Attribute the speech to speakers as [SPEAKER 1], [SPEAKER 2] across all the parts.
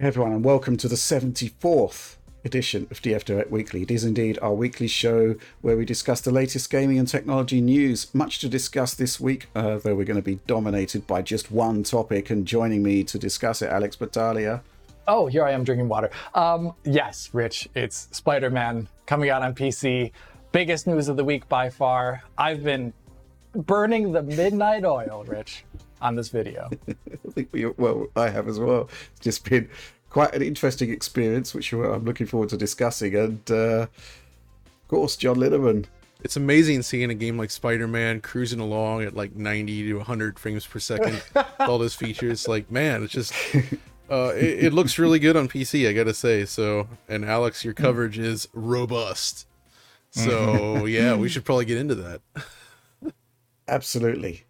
[SPEAKER 1] Everyone, and welcome to the 74th edition of DF Direct Weekly. It is indeed our weekly show where we discuss the latest gaming and technology news. Much to discuss this week, uh, though we're going to be dominated by just one topic. And joining me to discuss it, Alex Battaglia.
[SPEAKER 2] Oh, here I am drinking water. Um, yes, Rich, it's Spider Man coming out on PC. Biggest news of the week by far. I've been burning the midnight oil, Rich, on this video.
[SPEAKER 1] I think we, well, I have as well. It's just been quite an interesting experience, which I'm looking forward to discussing. And uh, of course, John Linneman.
[SPEAKER 3] It's amazing seeing a game like Spider-Man cruising along at like 90 to 100 frames per second. all those features, like man, it's just uh, it, it, looks really good on PC. I gotta say. So, and Alex, your coverage is robust. So yeah, we should probably get into that.
[SPEAKER 1] Absolutely.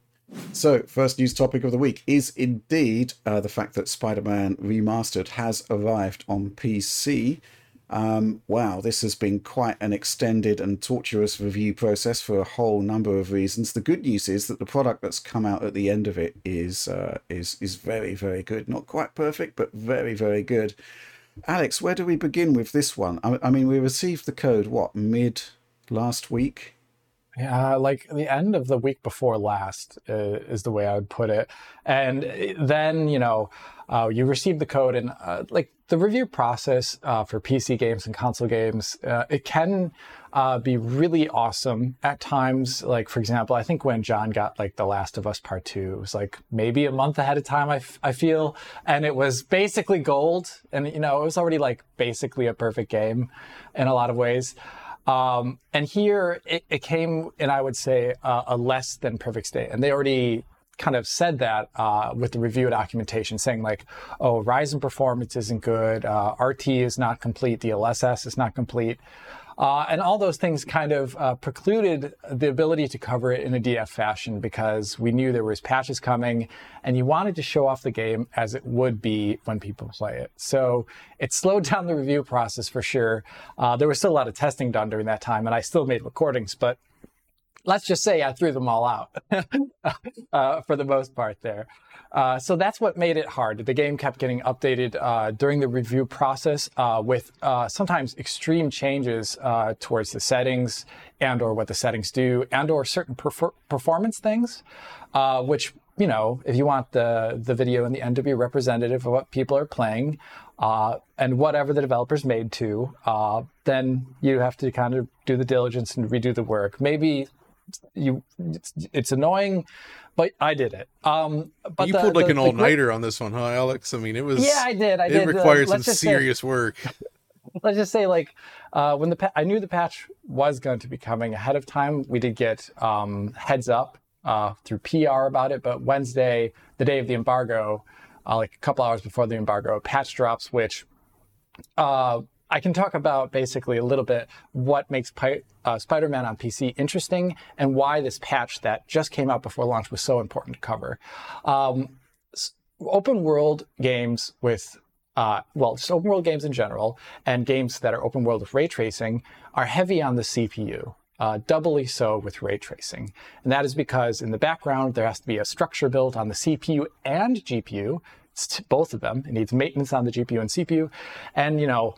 [SPEAKER 1] So, first news topic of the week is indeed uh, the fact that Spider Man Remastered has arrived on PC. Um, wow, this has been quite an extended and torturous review process for a whole number of reasons. The good news is that the product that's come out at the end of it is uh, is is very very good. Not quite perfect, but very very good. Alex, where do we begin with this one? I, I mean, we received the code what mid last week.
[SPEAKER 2] Yeah, like the end of the week before last uh, is the way I would put it. And then, you know, uh, you receive the code and uh, like the review process uh, for PC games and console games, uh, it can uh, be really awesome at times. Like, for example, I think when John got like The Last of Us Part 2, it was like maybe a month ahead of time, I, f- I feel. And it was basically gold. And, you know, it was already like basically a perfect game in a lot of ways. Um, and here it, it, came in, I would say, uh, a less than perfect state. And they already kind of said that uh, with the review documentation, saying like, oh, Ryzen performance isn't good, uh, RT is not complete, DLSS is not complete. Uh, and all those things kind of uh, precluded the ability to cover it in a DF fashion because we knew there was patches coming and you wanted to show off the game as it would be when people play it. So it slowed down the review process for sure. Uh, there was still a lot of testing done during that time and I still made recordings, but let's just say I threw them all out uh, for the most part there. Uh, so that's what made it hard. The game kept getting updated uh, during the review process uh, with uh, sometimes extreme changes uh, towards the settings and or what the settings do and or certain perfor- performance things, which, you know, if you want the, the video in the end to be representative of what people are playing and whatever the developers made to, then you have to kind of do the diligence and redo the work. Maybe you it's, it's annoying but I did it. Um,
[SPEAKER 3] but you the, pulled like the, an all nighter on this one, huh, Alex? I mean, it was
[SPEAKER 2] yeah, I did. I
[SPEAKER 3] it
[SPEAKER 2] did.
[SPEAKER 3] required uh, some serious say, work.
[SPEAKER 2] Let's just say, like, uh, when the pa- I knew the patch was going to be coming ahead of time, we did get um, heads up uh, through PR about it. But Wednesday, the day of the embargo, uh, like a couple hours before the embargo, patch drops, which uh, I can talk about basically a little bit what makes Pi- uh, Spider-Man on PC interesting and why this patch that just came out before launch was so important to cover. Um, open world games with uh, well, just open world games in general, and games that are open world with ray tracing are heavy on the CPU. Uh, doubly so with ray tracing. And that is because in the background, there has to be a structure built on the CPU and GPU. Both of them. It needs maintenance on the GPU and CPU. And, you know,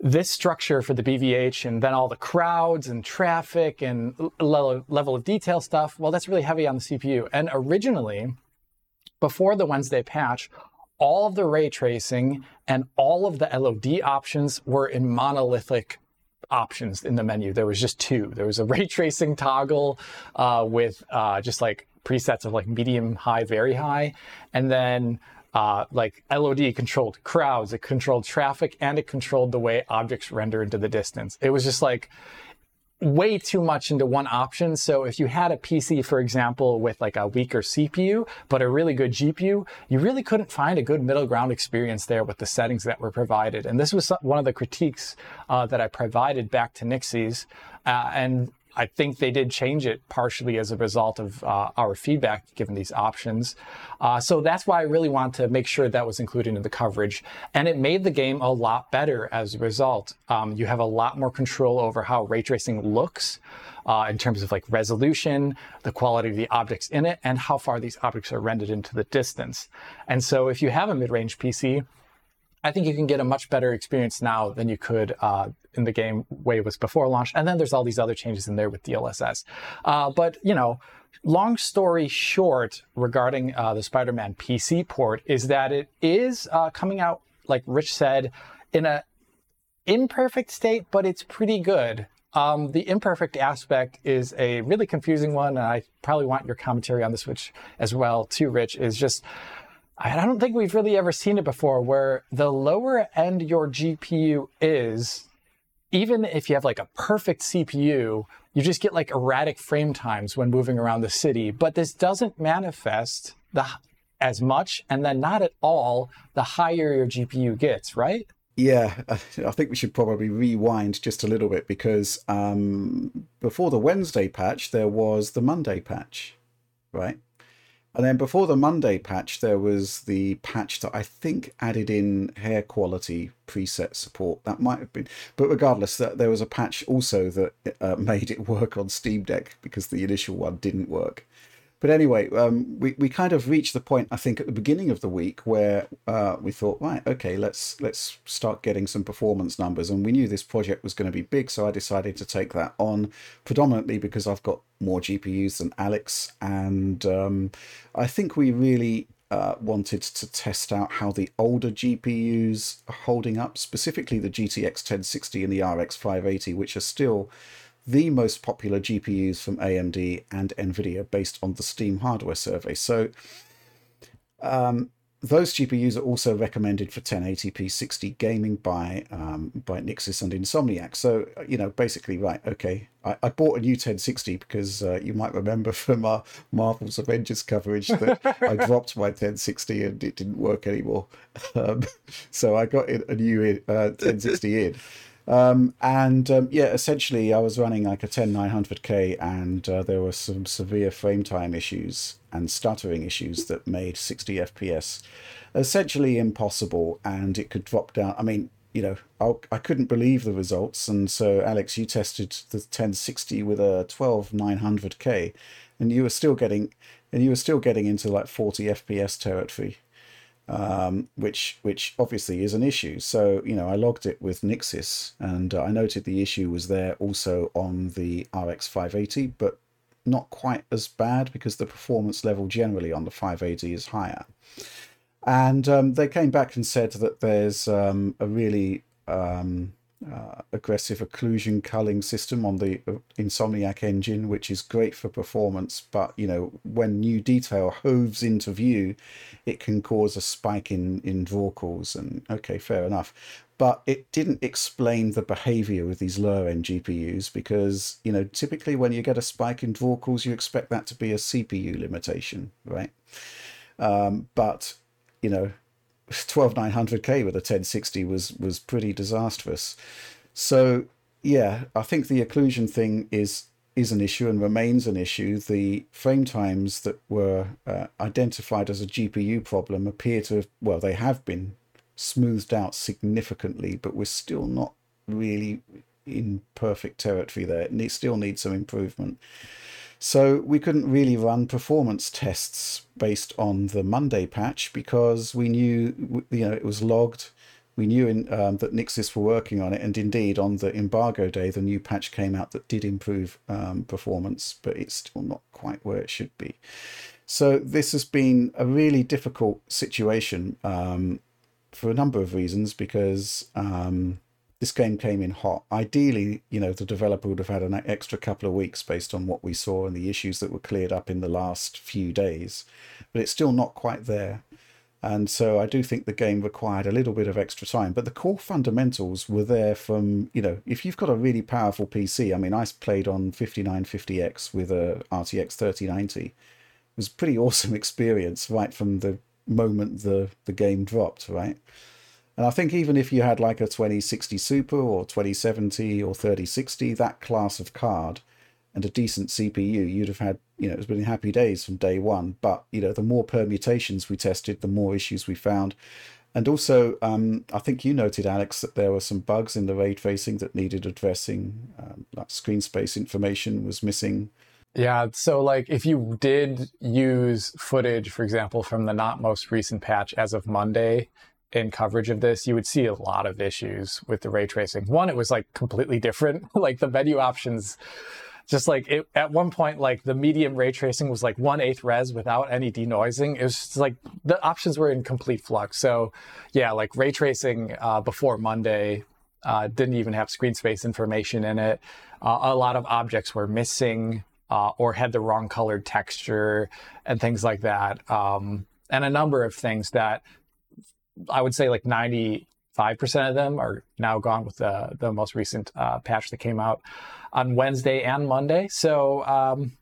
[SPEAKER 2] this structure for the BVH and then all the crowds and traffic and level of detail stuff, well, that's really heavy on the CPU. And originally, before the Wednesday patch, all of the ray tracing and all of the LOD options were in monolithic options in the menu. There was just two. There was a ray tracing toggle uh, with uh, just like presets of like medium, high, very high, and then uh, like LOD controlled crowds, it controlled traffic, and it controlled the way objects render into the distance. It was just like way too much into one option. So if you had a PC, for example, with like a weaker CPU, but a really good GPU, you really couldn't find a good middle ground experience there with the settings that were provided. And this was one of the critiques uh, that I provided back to Nixxes. Uh, and I think they did change it partially as a result of uh, our feedback given these options. Uh, so that's why I really want to make sure that was included in the coverage. And it made the game a lot better as a result. Um, you have a lot more control over how ray tracing looks. Uh, in terms of like resolution, the quality of the objects in it, and how far these objects are rendered into the distance. And so if you have a mid-range PC, I think you can get a much better experience now than you could uh, in the game way it was before launch. And then there's all these other changes in there with DLSS. Uh, but you know, long story short, regarding uh, the Spider-Man PC port, is that it is uh, coming out, like Rich said, in a imperfect state, but it's pretty good. Um, the imperfect aspect is a really confusing one, and I probably want your commentary on this, which as well too, Rich, is just I don't think we've really ever seen it before where the lower end your GPU is, even if you have like a perfect CPU, you just get like erratic frame times when moving around the city. But this doesn't manifest the as much and then not at all the higher your GPU gets, right?
[SPEAKER 1] Yeah, I think we should probably rewind just a little bit because um, before the Wednesday patch, there was the Monday patch, right? And then before the Monday patch, there was the patch that I think added in hair quality preset support. That might have been, but regardless, that there was a patch also that uh, made it work on Steam Deck because the initial one didn't work. But anyway, um, we, we kind of reached the point I think at the beginning of the week where uh, we thought, right, okay, let's let's start getting some performance numbers, and we knew this project was going to be big, so I decided to take that on, predominantly because I've got more GPUs than Alex, and um, I think we really uh, wanted to test out how the older GPUs are holding up, specifically the GTX 1060 and the RX 580, which are still the most popular GPUs from AMD and NVIDIA based on the Steam hardware survey. So um, those GPUs are also recommended for 1080p 60 gaming by um, by Nixxes and Insomniac. So you know, basically, right? Okay, I, I bought a new 1060 because uh, you might remember from our Marvel's Avengers coverage that I dropped my 1060 and it didn't work anymore. Um, so I got a new uh, 1060 in. Um, and um, yeah, essentially, I was running like a 10900K, and uh, there were some severe frame time issues and stuttering issues that made 60 FPS essentially impossible, and it could drop down. I mean, you know, I, I couldn't believe the results, and so Alex, you tested the 1060 with a 12900K, and you were still getting, and you were still getting into like 40 FPS territory um, which which obviously is an issue. So you know, I logged it with Nixxes, and uh, I noted the issue was there also on the RX 580, but not quite as bad because the performance level generally on the 580 is higher. And um, they came back and said that there's um, a really um, uh, aggressive occlusion culling system on the uh, Insomniac engine, which is great for performance. But you know, when new detail hoves into view, it can cause a spike in in draw calls. And okay, fair enough. But it didn't explain the behavior of these lower end GPUs because you know typically when you get a spike in draw calls, you expect that to be a CPU limitation, right? Um, but you know 12900K with a 1060 was was pretty disastrous. So yeah, I think the occlusion thing is is an issue and remains an issue. The frame times that were uh, identified as a GPU problem appear to have, well, they have been smoothed out significantly, but we're still not really in perfect territory there. It still needs some improvement. So we couldn't really run performance tests based on the Monday patch because we knew, you know, it was logged. We knew in, um, that Nixxes were working on it, and indeed on the embargo day, the new patch came out that did improve um, performance, but it's still not quite where it should be. So this has been a really difficult situation um, for a number of reasons because um, this game came in hot. Ideally, you know, the developer would have had an extra couple of weeks based on what we saw and the issues that were cleared up in the last few days, but it's still not quite there. And so I do think the game required a little bit of extra time, but the core fundamentals were there from, you know, if you've got a really powerful PC, I mean, I played on 5950X with a RTX 3090. It was a pretty awesome experience right from the moment the, the game dropped, right? And I think even if you had like a 2060 Super or 2070 or 3060, that class of card and a decent CPU, you'd have had, you know, it's been happy days from day one. But, you know, the more permutations we tested, the more issues we found. And also, um, I think you noted, Alex, that there were some bugs in the ray tracing that needed addressing. Um, like screen space information was missing.
[SPEAKER 2] Yeah, so like if you did use footage, for example, from the not most recent patch as of Monday, in coverage of this, you would see a lot of issues with the ray tracing. One, it was like completely different. like the menu options, just like it, at one point, like the medium ray tracing was like one eighth res without any denoising. It was just like the options were in complete flux. So, yeah, like ray tracing uh, before Monday uh, didn't even have screen space information in it. Uh, a lot of objects were missing uh, or had the wrong colored texture and things like that. Um, and a number of things that I would say like 95% of them are now gone with the, the most recent uh, patch that came out on Wednesday and Monday. So um,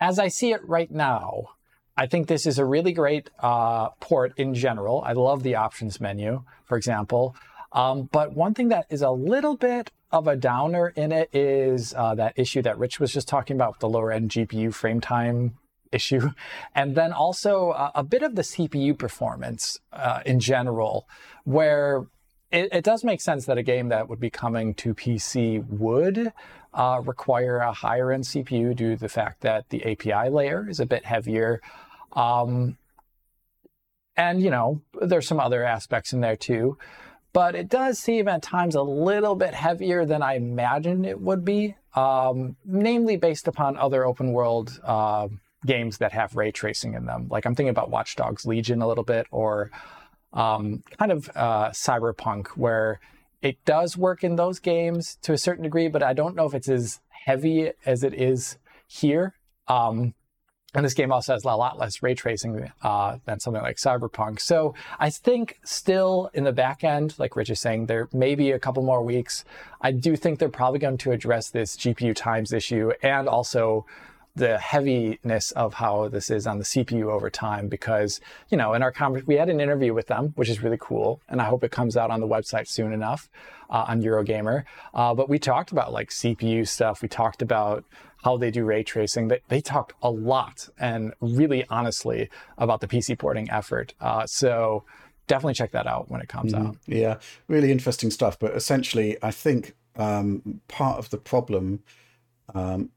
[SPEAKER 2] as I see it right now, I think this is a really great uh, port in general. I love the options menu, for example. Um, but one thing that is a little bit of a downer in it is uh, that issue that Rich was just talking about with the lower end GPU frame time issue. And then also uh, a bit of the CPU performance uh, in general, where it, it, does make sense that a game that would be coming to PC would uh, require a higher end CPU due to the fact that the API layer is a bit heavier. Um, and, you know, there's some other aspects in there too but it does seem at times a little bit heavier than I imagined it would be, um, namely based upon other open world uh, games that have ray tracing in them. Like I'm thinking about Watch Dogs Legion a little bit, or um, kind of uh, Cyberpunk, where it does work in those games to a certain degree, but I don't know if it's as heavy as it is here. Um, and this game also has a lot less ray tracing uh, than something like Cyberpunk. So I think still in the back end, like Rich is saying, there may be a couple more weeks. I do think they're probably going to address this GPU times issue and also the heaviness of how this is on the CPU over time because, you know, in our conversation, we had an interview with them, which is really cool. And I hope it comes out on the website soon enough uh, on Eurogamer. Uh, but we talked about like CPU stuff. We talked about how they do ray tracing. They, they talked a lot and really honestly about the PC porting effort. Uh, so definitely check that out when it comes mm, out.
[SPEAKER 1] Yeah, really interesting stuff. But essentially, I think um, part of the problem um,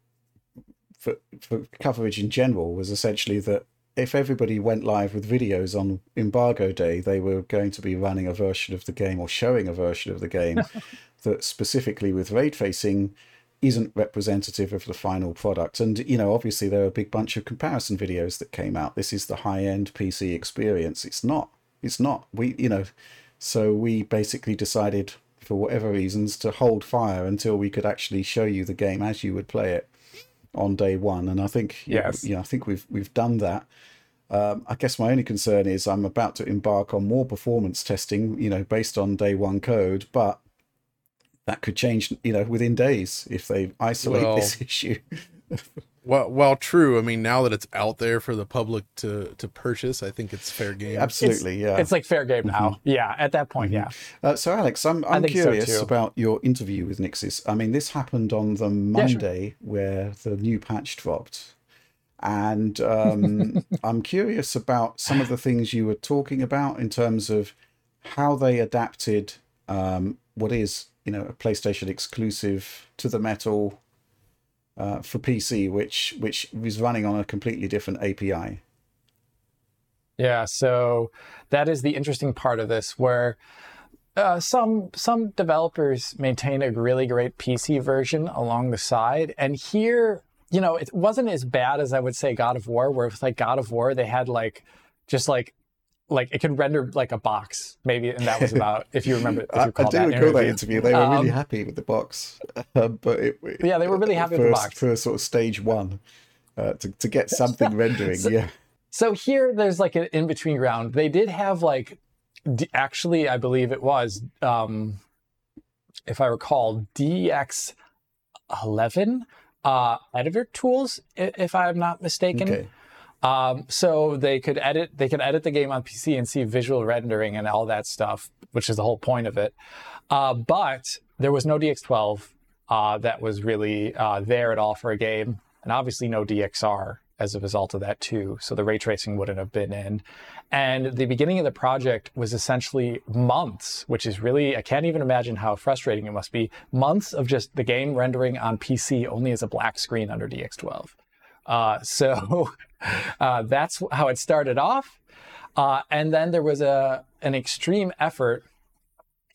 [SPEAKER 1] for, for coverage in general was essentially that if everybody went live with videos on embargo day, they were going to be running a version of the game or showing a version of the game that specifically with ray tracing isn't representative of the final product. And, you know, obviously there are a big bunch of comparison videos that came out. This is the high end PC experience. It's not. It's not. We, you know, so we basically decided for whatever reasons to hold fire until we could actually show you the game as you would play it on day one, and I think yes, you know, I think we've we've done that. Um, I guess my only concern is I'm about to embark on more performance testing, you know, based on day one code, but that could change, you know, within days if they isolate well, this issue.
[SPEAKER 3] Well, well, true. I mean, now that it's out there for the public to to purchase, I think it's fair game.
[SPEAKER 1] Absolutely,
[SPEAKER 2] it's,
[SPEAKER 1] yeah.
[SPEAKER 2] It's like fair game now. Mm-hmm. Yeah, at that point, mm-hmm.
[SPEAKER 1] yeah. Uh, so, Alex, I'm I'm curious so about your interview with Nixxes. I mean, this happened on the Monday yeah, sure. where the new patch dropped, and um, I'm curious about some of the things you were talking about in terms of how they adapted um, what is you know a PlayStation exclusive to the metal uh, for PC, which which is running on a completely different API.
[SPEAKER 2] Yeah, so that is the interesting part of this, where uh, some some developers maintain a really great PC version along the side, and here, you know, it wasn't as bad as I would say God of War, where it's like God of War, they had like just like like it could render like a box maybe and that was about if you remember if you
[SPEAKER 1] I, I do recall that interview. They were um, really happy with the box uh, but it,
[SPEAKER 2] yeah they were really happy with the box.
[SPEAKER 1] for sort of stage one uh, to, to get something rendering
[SPEAKER 2] so,
[SPEAKER 1] yeah.
[SPEAKER 2] so here there's like an in-between ground they did have like d- actually i believe it was um if i recall dx11 uh editor tools if i'm not mistaken. Okay um, so they could edit they could edit the game on PC and see visual rendering and all that stuff, which is the whole point of it. Uh, but there was no DX12 uh, that was really uh, there at all for a game, and obviously no DXR as a result of that too. So the ray tracing wouldn't have been in. And the beginning of the project was essentially months, which is really I can't even imagine how frustrating it must be. Months of just the game rendering on PC only as a black screen under DX12. Uh, so uh, that's how it started off. Uh, and then there was a an extreme effort,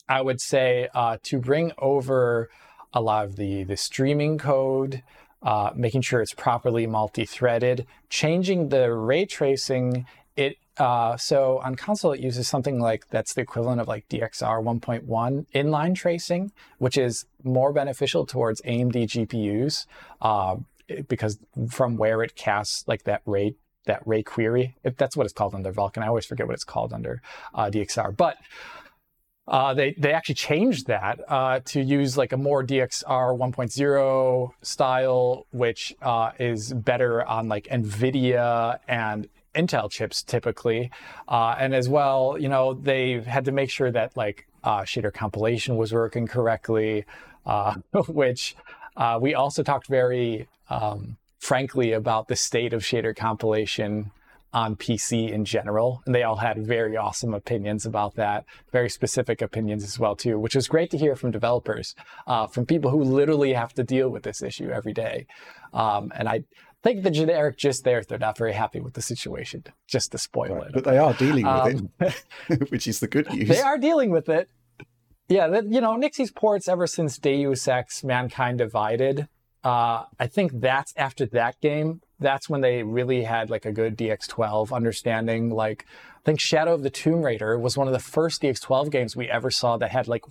[SPEAKER 2] I would say, uh, to bring over a lot of the the streaming code, uh, making sure it's properly multi-threaded, changing the ray tracing. It uh, so on console it uses something like that's the equivalent of like DXR 1.1 inline tracing, which is more beneficial towards AMD GPUs uh, because from where it casts like that ray that ray query. If that's what it's called under Vulkan. I always forget what it's called under uh, DXR, but. Uh, they they actually changed that uh, to use like a more DXR 1.0 style, which uh, is better on like NVIDIA and Intel chips typically, uh, and as well, you know, they had to make sure that like uh, shader compilation was working correctly, uh, which we also talked very um, frankly about the state of shader compilation on PC in general. And they all had very awesome opinions about that, very specific opinions as well too, which is great to hear from developers, uh, from people who literally have to deal with this issue every day. Um, and I think the generic just there, they're not very happy with the situation, just to spoil right. it.
[SPEAKER 1] But they are dealing with um, it, which is the good news.
[SPEAKER 2] They are dealing with it. Yeah, you know, Nixxes' ports ever since Deus Ex Mankind Divided uh, I think that's after that game. That's when they really had like a good DX12 understanding. Like, I think Shadow of the Tomb Raider was one of the first DX12 games we ever saw that had like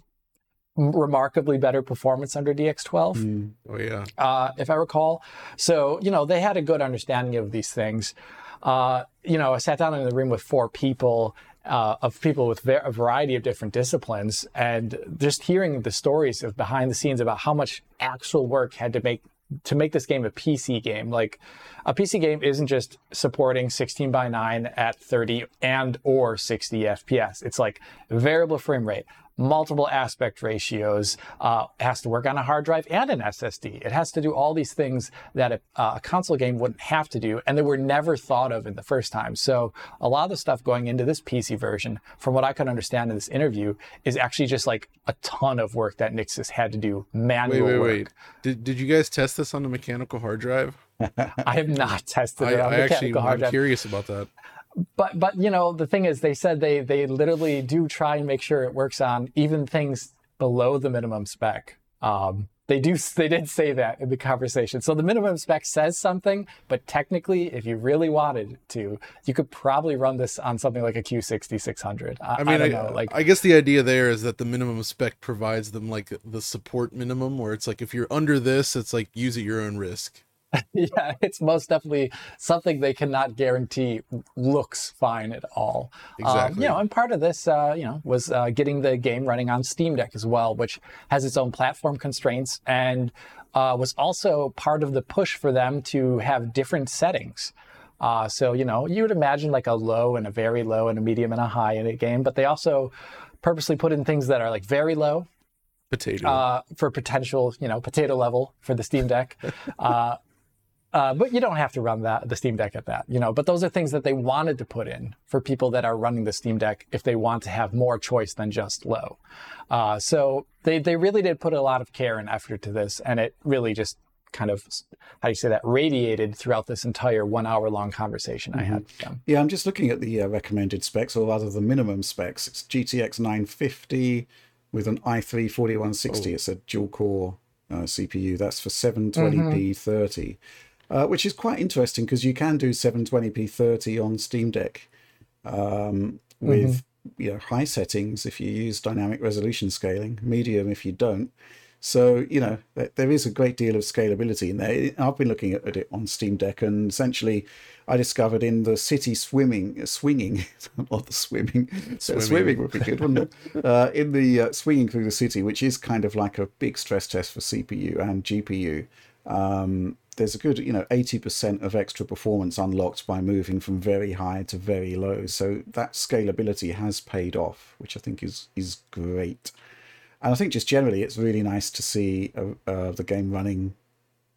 [SPEAKER 2] remarkably better performance under DX12.
[SPEAKER 3] Mm. Oh yeah.
[SPEAKER 2] Uh, if I recall. So you know they had a good understanding of these things. Uh, you know, I sat down in the room with four people uh, of people with a variety of different disciplines, and just hearing the stories of behind the scenes about how much actual work had to make to make this game a PC game. Like a PC game isn't just supporting 16 by 9 at 30 and or 60 FPS. It's like variable frame rate, multiple aspect ratios, uh, has to work on a hard drive and an SSD. It has to do all these things that a, uh, a, console game wouldn't have to do, and they were never thought of in the first time. So a lot of the stuff going into this PC version, from what I could understand in this interview, is actually just like a ton of work that Nixxes had to do manual
[SPEAKER 3] wait, wait,
[SPEAKER 2] work.
[SPEAKER 3] Wait, Did, did you guys test this on the mechanical hard drive?
[SPEAKER 2] I have not tested it I, on I mechanical
[SPEAKER 3] actually,
[SPEAKER 2] hard
[SPEAKER 3] I'm
[SPEAKER 2] drive.
[SPEAKER 3] curious about that
[SPEAKER 2] but but you know the thing is they said they they literally do try and make sure it works on even things below the minimum spec. Um, they do they did say that in the conversation. So the minimum spec says something but technically if you really wanted to you could probably run this on something like a q6600 i, I mean I, know, like
[SPEAKER 3] i guess the idea there is that the minimum spec provides them like the support minimum where it's like if you're under this it's like use at your own risk
[SPEAKER 2] yeah, it's most definitely something they cannot guarantee looks fine at all.
[SPEAKER 3] Exactly.
[SPEAKER 2] Um, you know, and part of this, uh, you know, was uh, getting the game running on Steam Deck as well, which has its own platform constraints and uh, was also part of the push for them to have different settings. Uh, so, you know, you would imagine like a low and a very low and a medium and a high in a game, but they also purposely put in things that are like very low
[SPEAKER 3] potato
[SPEAKER 2] uh, for potential, you know, potato level for the Steam Deck, uh, uh, but you don't have to run that the Steam Deck at that, you know. But those are things that they wanted to put in for people that are running the Steam Deck if they want to have more choice than just low. Uh, so they they really did put a lot of care and effort to this, and it really just kind of how do you say that radiated throughout this entire one hour long conversation mm-hmm. I had.
[SPEAKER 1] Yeah, I'm just looking at the uh, recommended specs, or rather the minimum specs. It's GTX 950 with an i3 4160. Oh. It's a dual core uh, CPU. That's for 720p mm-hmm. 30 uh, which is quite interesting because you can do 720p 30 on Steam Deck um, with mm-hmm. you know high settings if you use dynamic resolution scaling, medium if you don't. So you know there is a great deal of scalability in there. I've been looking at it on Steam Deck, and essentially, I discovered in the city swimming, swinging, not the swimming, swimming, swimming would be good, wouldn't it? Uh, in the uh, swinging through the city, which is kind of like a big stress test for CPU and GPU. Um, there's a good, you know, 80% of extra performance unlocked by moving from very high to very low. So that scalability has paid off, which I think is is great. And I think just generally, it's really nice to see uh, uh, the game running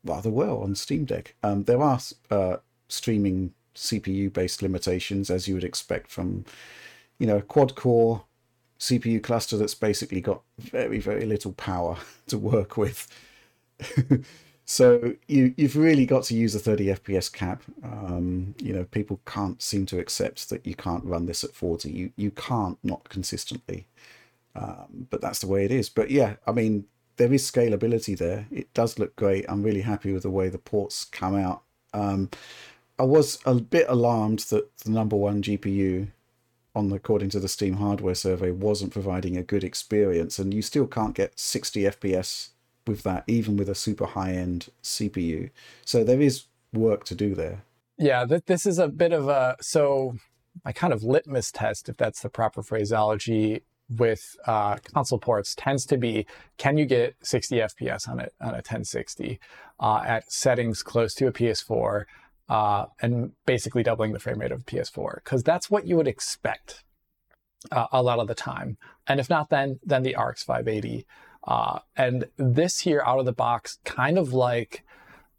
[SPEAKER 1] rather well on Steam Deck. Um, there are uh, streaming CPU based limitations, as you would expect from, you know, a quad core CPU cluster that's basically got very, very little power to work with. So you you've really got to use a 30 FPS cap. Um, you know, people can't seem to accept that you can't run this at 40. You you can't not consistently. Um, but that's the way it is. But yeah, I mean, there is scalability there. It does look great. I'm really happy with the way the ports come out. Um, I was a bit alarmed that the number one GPU on the, according to the Steam hardware survey wasn't providing a good experience, and you still can't get 60 FPS with that, even with a super high end CPU. So there is work to do there.
[SPEAKER 2] Yeah, th- this is a bit of a so my kind of litmus test, if that's the proper phraseology, with uh, console ports tends to be can you get 60 FPS on it on a 1060 uh, at settings close to a PS4 uh, and basically doubling the frame rate of PS4 because that's what you would expect uh, a lot of the time. And if not, then then the RX 580. Uh, and this here out of the box, kind of like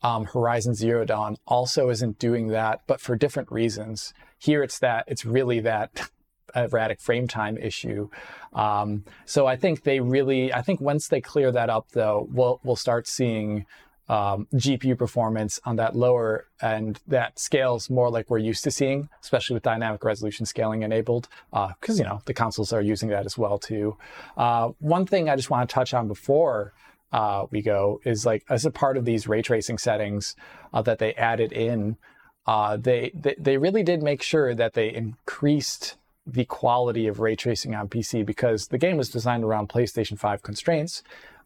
[SPEAKER 2] um, Horizon Zero Dawn, also isn't doing that, but for different reasons. Here, it's that it's really that erratic frame time issue. Um, so I think they really, I think once they clear that up, though, we'll we'll start seeing um, GPU performance on that lower end that scales more like we're used to seeing, especially with dynamic resolution scaling enabled, because uh, you know the consoles are using that as well too. Uh, one thing I just want to touch on before uh, we go is like as a part of these ray tracing settings uh, that they added in, uh, they, they they really did make sure that they increased the quality of ray tracing on PC because the game was designed around PlayStation 5 constraints.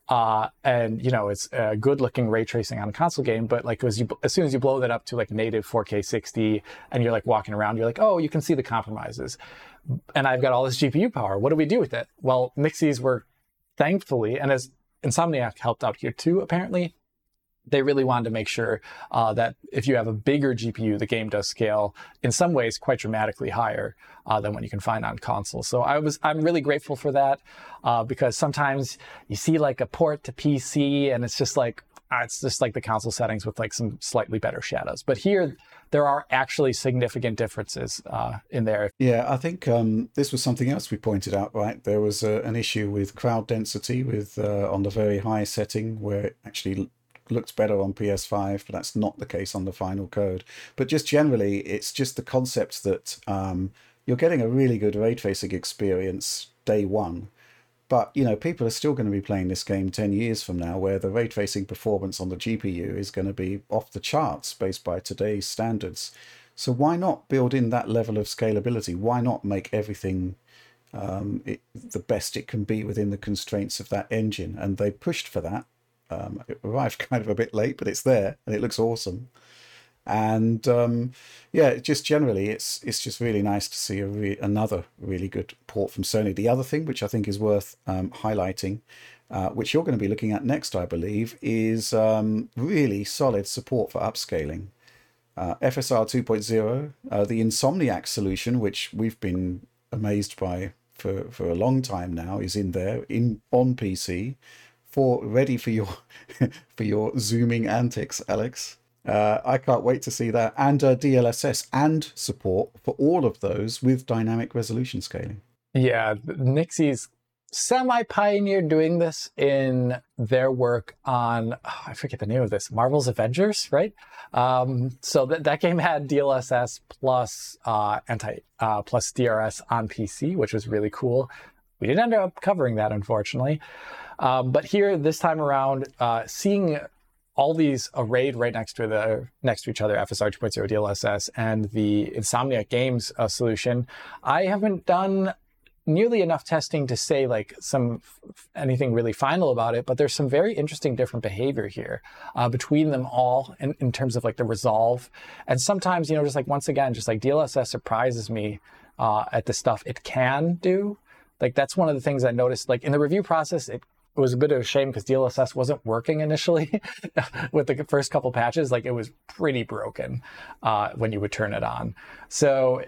[SPEAKER 2] Uh, and you know it's a good looking ray tracing on a console game, but like as you as soon as you blow that up to like native 4K 60, and you're like walking around, you're like, oh, you can see the compromises. And I've got all this GPU power. What do we do with it? Well, Nixxes were thankfully, and as Insomniac helped out here too, apparently, they really wanted to make sure uh, that if you have a bigger GPU, the game does scale in some ways quite dramatically higher uh, than what you can find on console. So I was I'm really grateful for that uh, because sometimes you see like a port to PC and it's just like ah, it's just like the console settings with like some slightly better shadows. But here there are actually significant differences uh, in there.
[SPEAKER 1] Yeah, I think um, this was something else we pointed out. Right, there was uh, an issue with crowd density with uh, on the very high setting where it actually looks better on PS5, but that's not the case on the final code. But just generally, it's just the concept that um, you're getting a really good ray tracing experience day one. But you know, people are still going to be playing this game ten years from now, where the ray tracing performance on the GPU is going to be off the charts based by today's standards. So why not build in that level of scalability? Why not make everything um, it, the best it can be within the constraints of that engine? And they pushed for that um, it arrived kind of a bit late, but it's there and it looks awesome. And um, yeah, just generally, it's it's just really nice to see re- another really good port from Sony. The other thing, which I think is worth um, highlighting, uh, which you're going to be looking at next, I believe, is um, really solid support for upscaling. Uh, FSR 2.0, uh, the Insomniac solution, which we've been amazed by for, for a long time now, is in there in on PC for ready for your for your zooming antics, Alex. Uh, I can't wait to see that and uh, DLSS and support for all of those with dynamic resolution scaling.
[SPEAKER 2] Yeah, Nixxes semi pioneered doing this in their work on oh, I forget the name of this Marvel's Avengers, right? Um, so that that game had DLSS plus uh, anti uh, plus DRS on PC, which was really cool. We didn't end up covering that, unfortunately. Um, but here, this time around, uh, seeing all these arrayed right next to the next to each other, FSR 2.0 DLSS and the Insomniac Games uh, solution, I haven't done nearly enough testing to say like some anything really final about it but there's some very interesting different behavior here uh, between them all in, in terms of like the resolve. And sometimes you know just like once again just like dlss surprises me uh, at the stuff it can do. Like that's one of the things i noticed like in the review process it it was a bit of a shame because DLSS wasn't working initially with the first couple patches. Like it was pretty broken uh, when you would turn it on. So,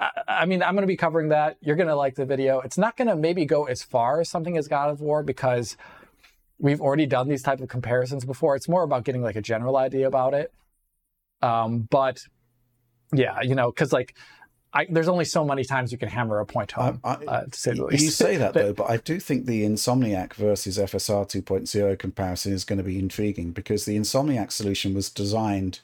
[SPEAKER 2] I, I mean, I'm going to be covering that. You're going to like the video. It's not going to maybe go as far as something as God of War because we've already done these type of comparisons before. It's more about getting like a general idea about it. Um, but yeah, you know, because like I, there's only so many times you can hammer a point home,
[SPEAKER 1] I-
[SPEAKER 2] uh, to say the least.
[SPEAKER 1] You say that though, but I do think the Insomniac versus FSR 2.0 comparison is going to be intriguing because the Insomniac solution was designed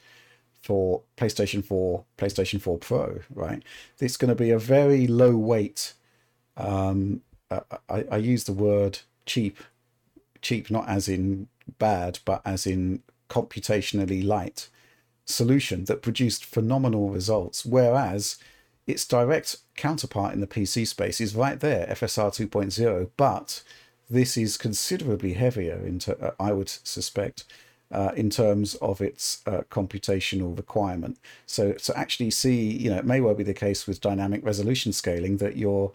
[SPEAKER 1] for PlayStation 4, PlayStation 4 Pro, right? It's going to be a very low weight. Um, I, I, I use the word cheap, cheap not as in bad, but as in computationally light solution that produced phenomenal results. Whereas its direct counterpart in the PC space is right there, FSR 2.0, but this is considerably heavier, into, uh, I would suspect, uh, in terms of its uh, computational requirement. So to actually see, you know, it may well be the case with dynamic resolution scaling that you're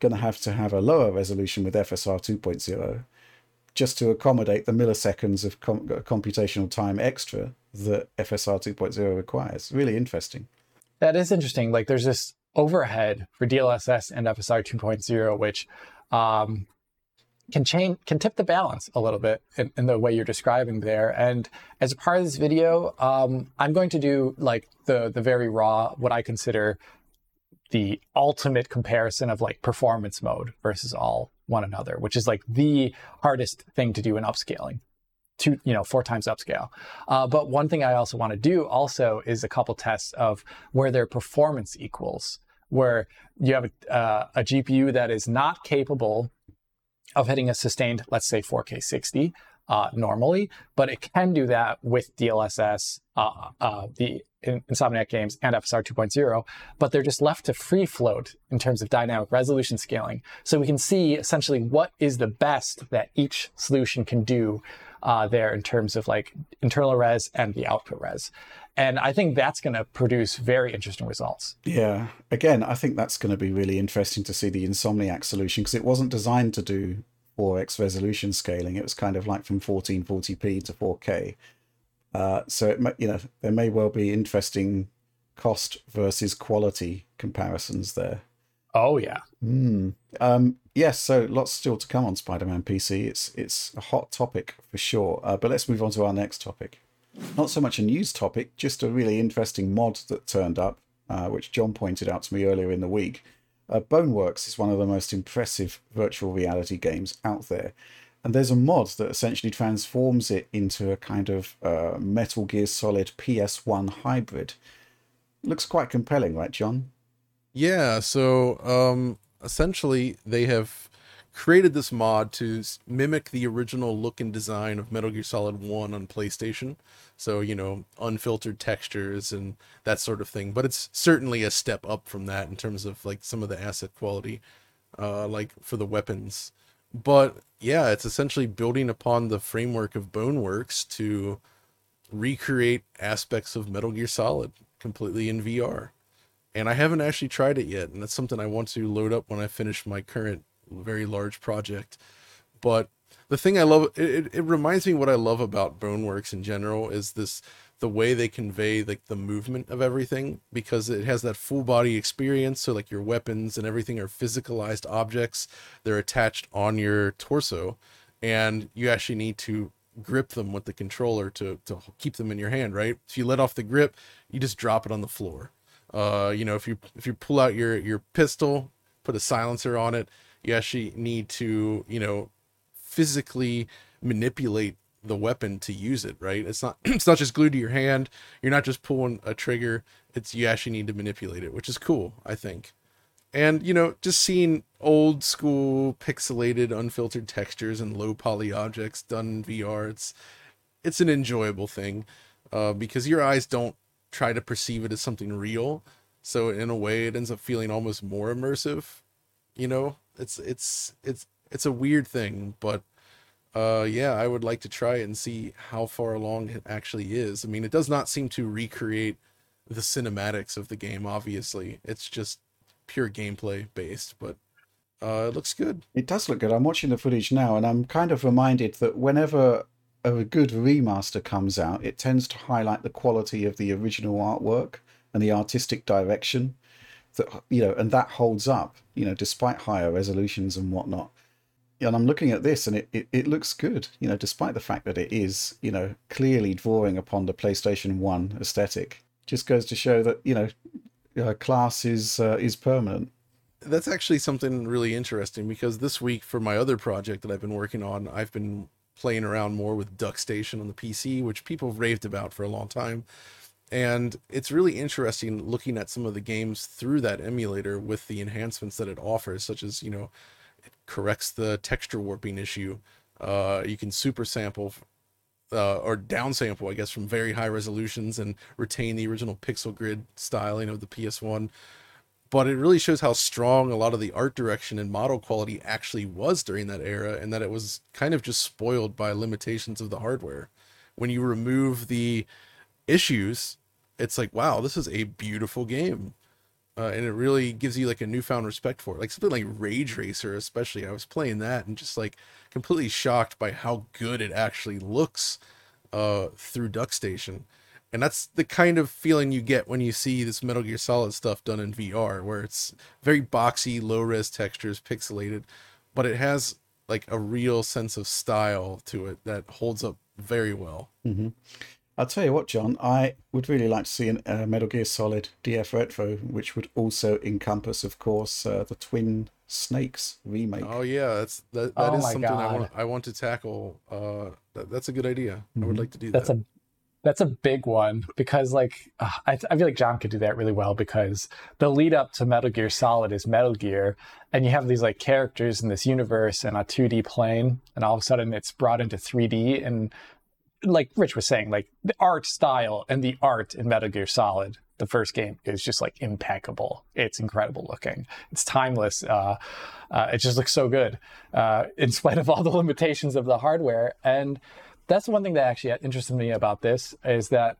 [SPEAKER 1] going to have to have a lower resolution with FSR 2.0 just to accommodate the milliseconds of com- computational time extra that FSR 2.0 requires. Really interesting.
[SPEAKER 2] That is interesting. Like there's this overhead for DLSS and FSR 2.0, which um, can change, can tip the balance a little bit in, in, the way you're describing there. And as a part of this video, um, I'm going to do like the the very raw, what I consider the ultimate comparison of like performance mode versus all one another, which is like the hardest thing to do in upscaling two, you know, four times upscale. Uh, but one thing I also want to do also is a couple tests of where their performance equals, where you have a, uh, a GPU that is not capable of hitting a sustained, let's say 4K 60 uh, normally, but it can do that with DLSS, uh, uh, the Insomniac games, and FSR 2.0, but they're just left to free float in terms of dynamic resolution scaling. So we can see essentially what is the best that each solution can do uh, there in terms of like internal res and the output res. And I think that's going to produce very interesting results.
[SPEAKER 1] Yeah. Again, I think that's going to be really interesting to see the Insomniac solution because it wasn't designed to do 4x resolution scaling. It was kind of like from 1440p to 4K. Uh, so it may, you know there may well be interesting cost versus quality comparisons there.
[SPEAKER 2] Oh yeah.
[SPEAKER 1] Mm. Um, yes. So lots still to come on Spider-Man PC. It's it's a hot topic for sure. Uh, but let's move on to our next topic. Not so much a news topic, just a really interesting mod that turned up, uh, which John pointed out to me earlier in the week. Uh, Boneworks is one of the most impressive virtual reality games out there. And there's a mod that essentially transforms it into a kind of uh, Metal Gear Solid PS1 hybrid. Looks quite compelling, right, John?
[SPEAKER 3] Yeah, so um, essentially they have created this mod to mimic the original look and design of Metal Gear Solid 1 on PlayStation. So, you know, unfiltered textures and that sort of thing. But it's certainly a step up from that in terms of like some of the asset quality, uh, like for the weapons. But yeah, it's essentially building upon the framework of Boneworks to recreate aspects of Metal Gear Solid completely in VR. And I haven't actually tried it yet, and that's something I want to load up when I finish my current very large project. But the thing I love it, it, reminds me what I love about Boneworks in general is this the way they convey like the movement of everything because it has that full body experience. So like your weapons and everything are physicalized objects. They're attached on your torso and you actually need to grip them with the controller to to keep them in your hand right? If you let off the grip you just drop it on the floor uh you know if you if you pull out your your pistol put a silencer on it you actually need to you know physically manipulate the weapon to use it right? It's not it's not just glued to your hand. You're not just pulling a trigger. It's you actually need to manipulate it which is cool i think. And you know just seeing old school pixelated unfiltered textures and low poly objects done in vr it's it's an enjoyable thing uh, because your eyes don't try to perceive it as something real. So in a way it ends up feeling almost more immersive you know? It's it's it's it's a weird thing but uh yeah i would like to try it and see how far along it actually is. I mean it does not seem to recreate the cinematics of the game obviously. It's just pure gameplay based but uh it looks good.
[SPEAKER 1] It does look good. I'm watching the footage now and i'm kind of reminded that whenever a good remaster comes out it tends to highlight the quality of the original artwork and the artistic direction that you know and that holds up you know despite higher resolutions and whatnot and I'm looking at this and it, it, it, looks good, you know, despite the fact that it is, you know, clearly drawing upon the PlayStation 1 aesthetic. Just goes to show that, you know, uh, class is uh, is permanent.
[SPEAKER 3] That's actually something really interesting because this week for my other project that I've been working on, I've been playing around more with DuckStation on the PC, which people have raved about for a long time. And it's really interesting looking at some of the games through that emulator with the enhancements that it offers, such as, you know, it corrects the texture warping issue. Uh, you can super sample uh, or downsample, I guess, from very high resolutions and retain the original pixel grid styling of the PS1. But it really shows how strong a lot of the art direction and model quality actually was during that era, and that it was kind of just spoiled by limitations of the hardware. When you remove the issues, it's like, wow, this is a beautiful game. Uh, and it really gives you like a newfound respect for it. Like something like Rage Racer, especially. I was playing that and just like completely shocked by how good it actually looks uh, through DuckStation. And that's the kind of feeling you get when you see this Metal Gear Solid stuff done in VR, where it's very boxy, low res textures, pixelated, but it has like a real sense of style to it that holds up very well.
[SPEAKER 1] Mm-hmm. I'll tell you what, John, I would really like to see a uh, Metal Gear Solid DF Retro, which would also encompass, of course, uh, the Twin Snakes remake.
[SPEAKER 3] Oh yeah, that's that. That oh is something God. I want. I want to tackle. Uh, that, that's a good idea. Mm-hmm. I would mm-hmm. like to do
[SPEAKER 2] that's
[SPEAKER 3] that.
[SPEAKER 2] a that's a big one because like uh, I, I feel like John could do that really well because the lead up to Metal Gear Solid is Metal Gear, and you have these like characters in this universe and a 2D plane, and all of a sudden it's brought into 3D, and like Rich was saying, like the art style and the art in Metal Gear Solid, the first game, is just like impeccable. It's incredible looking. It's timeless. Uh, uh, it just looks so good, uh, in spite of all the limitations of the hardware. And that's one thing that actually interested me about this is that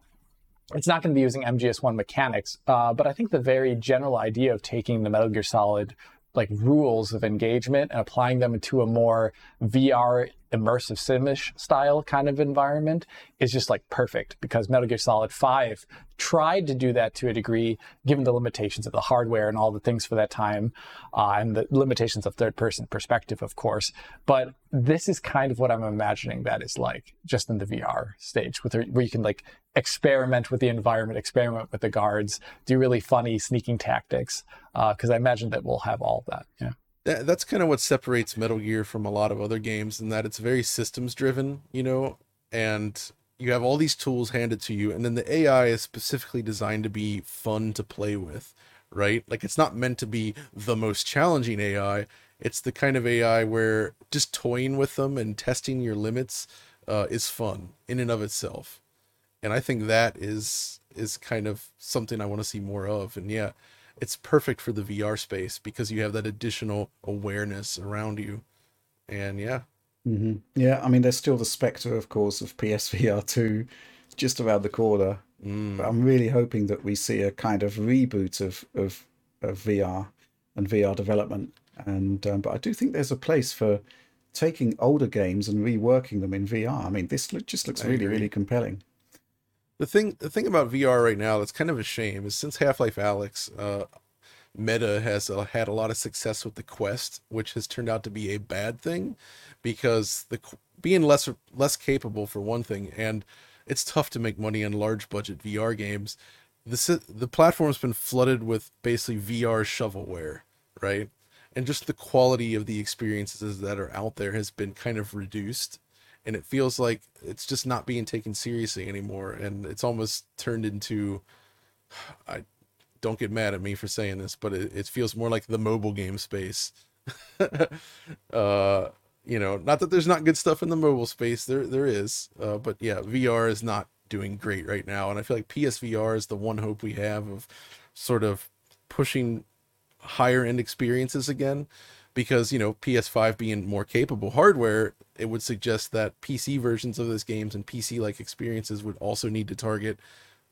[SPEAKER 2] it's not going to be using MGS1 mechanics, uh, but I think the very general idea of taking the Metal Gear Solid like rules of engagement and applying them into a more VR immersive simish style kind of environment is just like perfect because Metal Gear Solid 5 tried to do that to a degree, given the limitations of the hardware and all the things for that time, uh, and the limitations of third person perspective, of course. But this is kind of what I'm imagining that is like, just in the VR stage, with where you can like experiment with the environment, experiment with the guards, do really funny sneaking tactics. Because uh, I imagine that we'll have all that. Yeah
[SPEAKER 3] that, that's kind of what separates Metal Gear from a lot of other games, in that it's very systems driven, you know, and you have all these tools handed to you, and then the AI is specifically designed to be fun to play with, right? Like it's not meant to be the most challenging AI. It's the kind of AI where just toying with them and testing your limits uh, is fun in and of itself, and I think that is is kind of something I want to see more of. And yeah, it's perfect for the VR space because you have that additional awareness around you. And yeah.
[SPEAKER 1] Mm-hmm. Yeah, I mean, there's still the specter, of course, of PSVR 2 just around the corner. Mm. I'm really hoping that we see a kind of reboot of, of, of VR and VR development. And um, But I do think there's a place for taking older games and reworking them in VR. I mean, this just looks really, really compelling
[SPEAKER 3] the thing the thing about VR right now that's kind of a shame is since Half Life Alyx, uh, Meta has uh, had a lot of success with the Quest, which has turned out to be a bad thing because the being less less capable for one thing, and it's tough to make money on large budget VR games. The the platform's been flooded with basically VR shovelware, right? And just the quality of the experiences that are out there has been kind of reduced and it feels like it's just not being taken seriously anymore and it's almost turned into i don't get mad at me for saying this but it, it feels more like the mobile game space. Uh you know not that there's not good stuff in the mobile space there there is uh, but yeah vr is not doing great right now and i feel like psvr is the one hope we have of sort of pushing higher end experiences again because you know PS5 being more capable hardware, it would suggest that PC versions of those games and PC like experiences would also need to target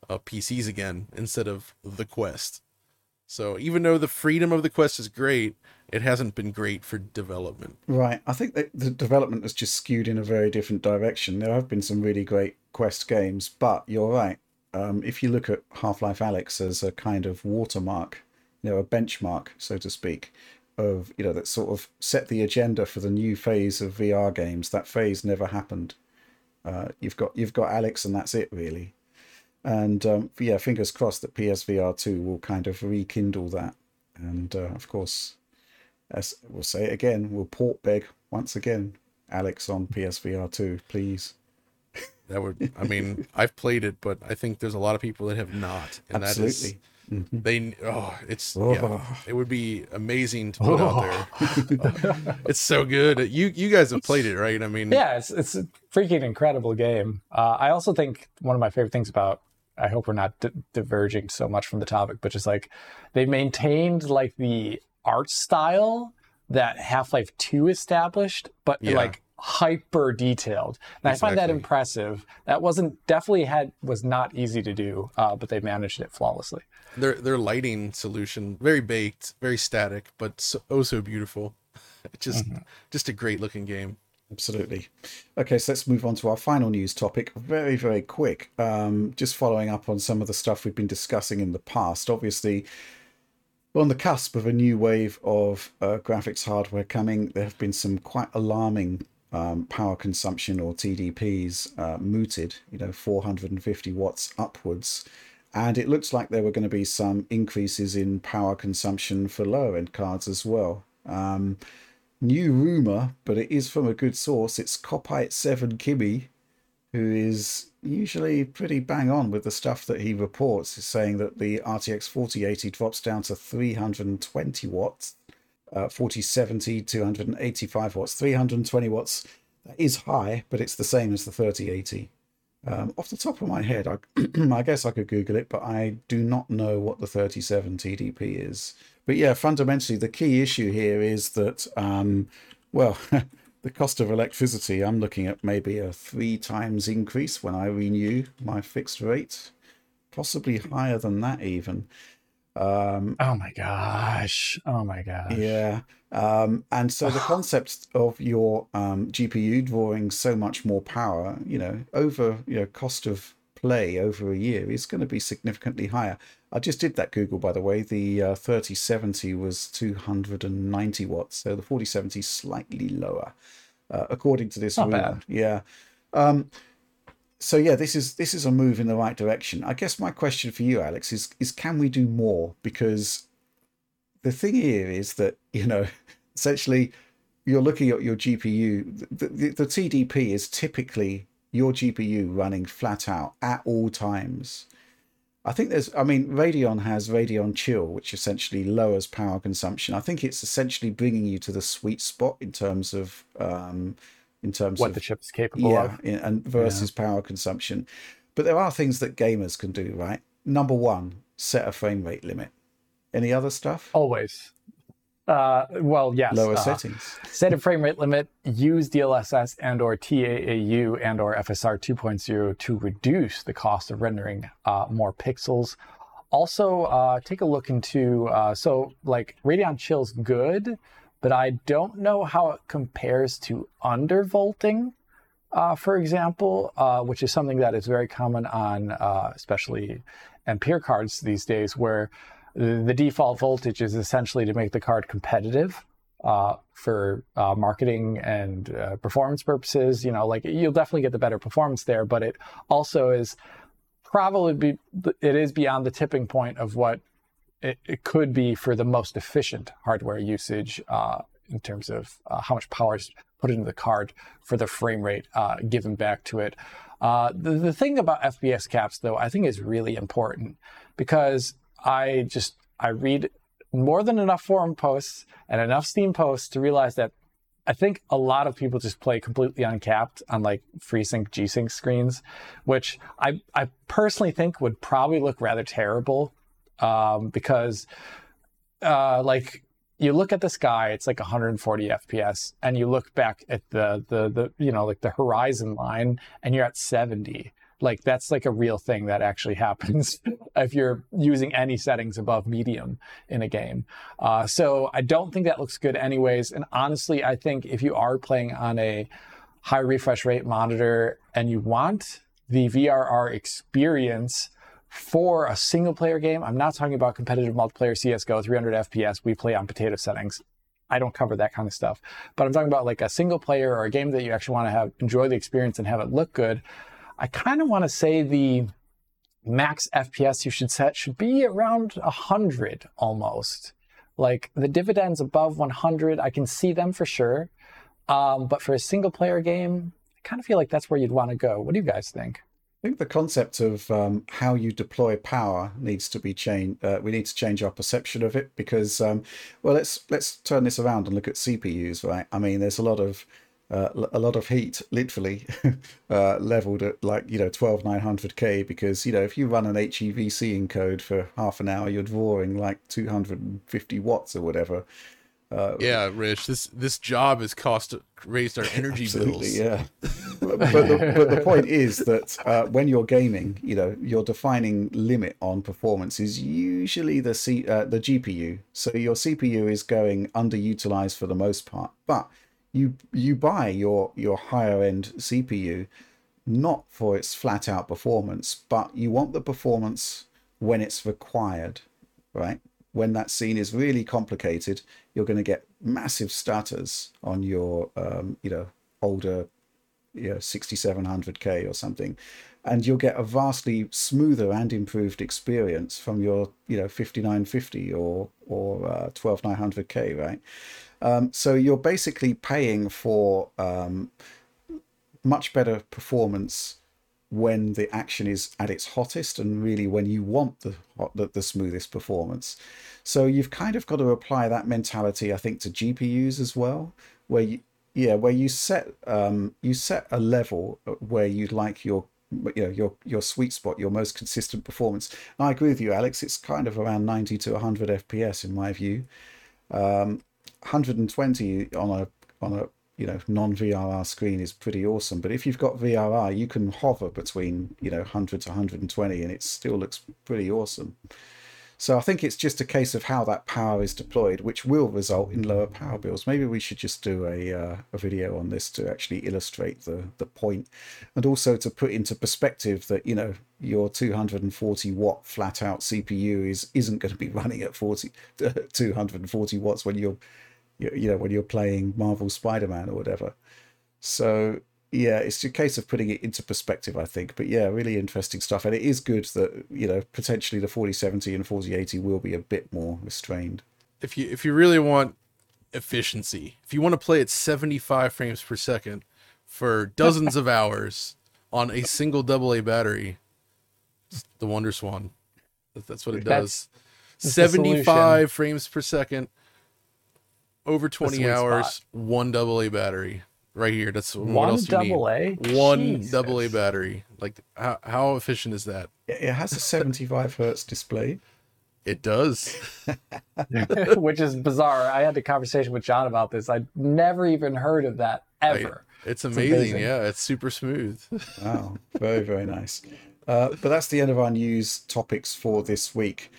[SPEAKER 3] uh, PCs again instead of the Quest. So even though the freedom of the Quest is great, it hasn't been great for development.
[SPEAKER 1] Right. I think the development has just skewed in a very different direction. There have been some really great Quest games, but you're right. Um, if you look at Half Life Alyx as a kind of watermark, you know, a benchmark, so to speak, of you know that sort of set the agenda for the new phase of VR games. That phase never happened. Uh, you've got you've got Alyx, and that's it really. And um, yeah, fingers crossed that PSVR 2 will kind of rekindle that. And uh, of course, as we'll say it again, we'll port beg once again, Alyx on PSVR 2, please.
[SPEAKER 3] That would, I mean, I've played it, but I think there's a lot of people that have not. And
[SPEAKER 1] Absolutely.
[SPEAKER 3] that is,
[SPEAKER 1] Mm-hmm.
[SPEAKER 3] they, oh, it's,
[SPEAKER 1] Oh.
[SPEAKER 3] yeah, it would be amazing to put out there. it's so good. You, you guys have played it, right? I mean,
[SPEAKER 2] Yeah, it's it's a freaking incredible game. Uh, I also think one of my favorite things about I hope we're not di- diverging so much from the topic, but just like they maintained like the art style that Half Life Two established, but
[SPEAKER 3] Yeah.
[SPEAKER 2] like hyper detailed. And I find that impressive. That wasn't definitely had was not easy to do, uh, but they managed it flawlessly.
[SPEAKER 3] Their, their lighting solution, very baked, very static, but so, oh so beautiful. Just, just a great looking game.
[SPEAKER 1] Absolutely. Okay, so let's move on to our final news topic. Very, very quick. Um, just following up on some of the stuff we've been discussing in the past. Obviously, we're on the cusp of a new wave of uh, graphics hardware coming. There have been some quite alarming um, power consumption or TDPs uh, mooted, you know, 450 watts upwards. And it looks like there were going to be some increases in power consumption for lower end cards as well. Um, new rumor, but it is from a good source. It's kopite7kimi, who is usually pretty bang on with the stuff that he reports. Is saying that the RTX 4080 drops down to 320 watts, uh, 4070 285 watts, 320 watts. That is high, but it's the same as the 3080. Um, off the top of my head, I, I guess I could Google it, but I do not know what the 37 TDP is. But yeah, fundamentally, the key issue here is that, um, well, the cost of electricity, I'm looking at maybe a three times increase when I renew my fixed rate, possibly higher than that even. Um,
[SPEAKER 2] Oh my gosh! Oh my gosh!
[SPEAKER 1] yeah. Um, and so the concept of your um, GPU drawing so much more power, you know, over, you know, cost of play over a year is going to be significantly higher. I just did that Google, by the way. The uh, 3070 was 290 watts, so the 4070 is slightly lower, uh, according to this
[SPEAKER 2] Not
[SPEAKER 1] rumor.
[SPEAKER 2] bad.
[SPEAKER 1] Yeah. Um, so yeah, this is this is a move in the right direction. I guess my question for you, Alex, is is can we do more? Because the thing here is that you know essentially you're looking at your gpu the, the, the tdp is typically your gpu running flat out at all times i think there's i mean radeon has radeon chill which essentially lowers power consumption i think it's essentially bringing you to the sweet spot in terms of um in terms
[SPEAKER 2] What
[SPEAKER 1] of what
[SPEAKER 2] the chip is capable
[SPEAKER 1] yeah,
[SPEAKER 2] of.
[SPEAKER 1] and versus power consumption. But there are things that gamers can do, right? Number one, set a frame rate limit. Any other stuff?
[SPEAKER 2] Always. Uh, well, yes.
[SPEAKER 1] Lower
[SPEAKER 2] uh,
[SPEAKER 1] settings.
[SPEAKER 2] Set a frame rate limit, use DLSS and or TAAU and or FSR 2.0 to reduce the cost of rendering uh, more pixels. Also, uh, take a look into, uh, so like Radeon Chill's good, but I don't know how it compares to undervolting, uh, for example, uh, which is something that is very common on uh, especially Ampere cards these days, where the the default voltage is essentially to make the card competitive uh, for uh, marketing and uh, performance purposes. You know, like you'll definitely get the better performance there, but it also is probably be, it is beyond the tipping point of what it, it could be for the most efficient hardware usage uh, in terms of uh, how much power is put into the card for the frame rate uh, given back to it. Uh, the, the thing about FPS caps, though, I think is really important because I just I read more than enough forum posts and enough Steam posts to realize that I think a lot of people just play completely uncapped on like FreeSync G-Sync screens, which I, I personally think would probably look rather terrible um, because uh, like you look at the sky, it's like 140 FPS, and you look back at the the the you know like the horizon line, and you're at 70. Like that's like a real thing that actually happens if you're using any settings above medium in a game. Uh, so I don't think that looks good anyways. And honestly, I think if you are playing on a high refresh rate monitor and you want the VRR experience for a single player game, I'm not talking about competitive multiplayer CSGO 300 FPS. We play on potato settings. I don't cover that kind of stuff. But I'm talking about like a single player or a game that you actually want to have enjoy the experience and have it look good. I kind of want to say the max FPS you should set should be around 100 almost. Like the dividends above 100, I can see them for sure. Um, but for a single player game, I kind of feel like that's where you'd want to go. What do you guys think?
[SPEAKER 1] I think the concept of um, how you deploy power needs to be changed. Uh, we need to change our perception of it because, um, well, let's let's turn this around and look at CPUs, right? I mean, there's a lot of uh, a lot of heat literally uh, leveled at like you know 12900k because you know if you run an HEVC encode for half an hour, you're drawing like 250 watts or whatever.
[SPEAKER 3] Uh, yeah, Rich. This this job has cost raised our energy bills.
[SPEAKER 1] Yeah, but, the, but the point is that uh, when you're gaming, you know your defining limit on performance is usually the C, uh, the GPU. So your CPU is going underutilized for the most part, but you you buy your your higher end CPU not for its flat out performance, but you want the performance when it's required, right? When that scene is really complicated, you're going to get massive stutters on your, um, you know, older, you know, 6700K or something. And you'll get a vastly smoother and improved experience from your, you know, 5950 or, or uh, 12900K, right? Um, so you're basically paying for um, much better performance when the action is at its hottest and really when you want the, the, the smoothest performance. So you've kind of got to apply that mentality, I think, to GPUs as well, where you yeah, where you set um, you set a level where you'd like your you know your your sweet spot, your most consistent performance. And I agree with you, Alex. It's kind of around 90 to 100 FPS in my view. Um, 120 on a on a you know non-VRR screen is pretty awesome. But if you've got VRR, you can hover between you know 100 to 120, and it still looks pretty awesome. So I think it's just a case of how that power is deployed, which will result in lower power bills. Maybe we should just do a uh, a video on this to actually illustrate the the point, and also to put into perspective that you know your 240 watt flat out CPU is isn't going to be running at 40 240 watts when you're you know when you're playing Marvel Spider-Man or whatever. So yeah, it's a case of putting it into perspective, I think. But yeah, really interesting stuff, and it is good that you know potentially the 4070 and 4080 will be a bit more restrained.
[SPEAKER 3] If you if you really want efficiency, if you want to play at 75 frames per second for dozens of hours on a single AA battery, the Wonder Swan. That's what it does. That's 75 frames per second over 20 hours, spot. one A battery right here. That's
[SPEAKER 2] one what else double A.
[SPEAKER 3] One Jesus. double A battery. Like how how efficient is that?
[SPEAKER 1] It has a 75 hertz display.
[SPEAKER 3] It does.
[SPEAKER 2] Which is bizarre. I had a conversation with John about this. I'd never even heard of that ever.
[SPEAKER 3] It's amazing. it's amazing. Yeah, it's super smooth.
[SPEAKER 1] wow. Very, very nice. Uh, but that's the end of our news topics for this week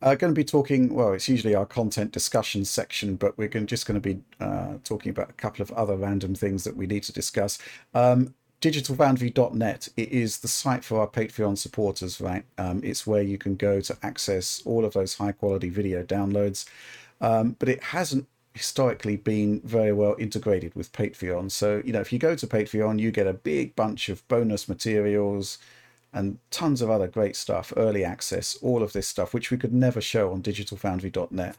[SPEAKER 1] uh, going to be talking, well, it's usually our content discussion section, but we're going, just going to be uh, talking about a couple of other random things that we need to discuss. Um, digitalfoundry.net it is the site for our patreon supporters right? Um, it's where you can go to access all of those high quality video downloads. Um, but it hasn't historically been very well integrated with patreon. So you know if you go to patreon you get a big bunch of bonus materials and tons of other great stuff, early access, all of this stuff, which we could never show on digitalfoundry.net.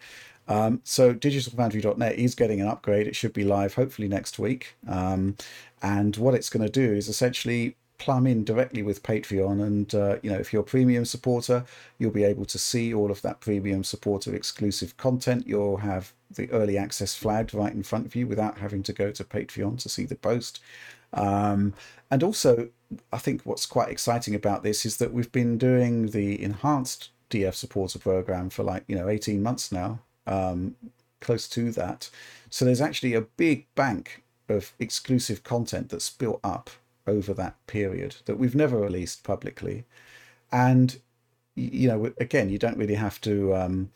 [SPEAKER 1] Um, so digitalfoundry.net is getting an upgrade. It should be live hopefully next week. Um, and what it's going to do is essentially plumb in directly with Patreon. And, uh, you know, if you're a premium supporter, you'll be able to see all of that premium supporter exclusive content. You'll have the early access flagged right in front of you without having to go to Patreon to see the post. Um, and also, I think what's quite exciting about this is that we've been doing the enhanced DF supporter program for like, you know, 18 months now, um, close to that. So there's actually a big bank of exclusive content that's built up over that period that we've never released publicly. And, you know, again, you don't really have to. Um,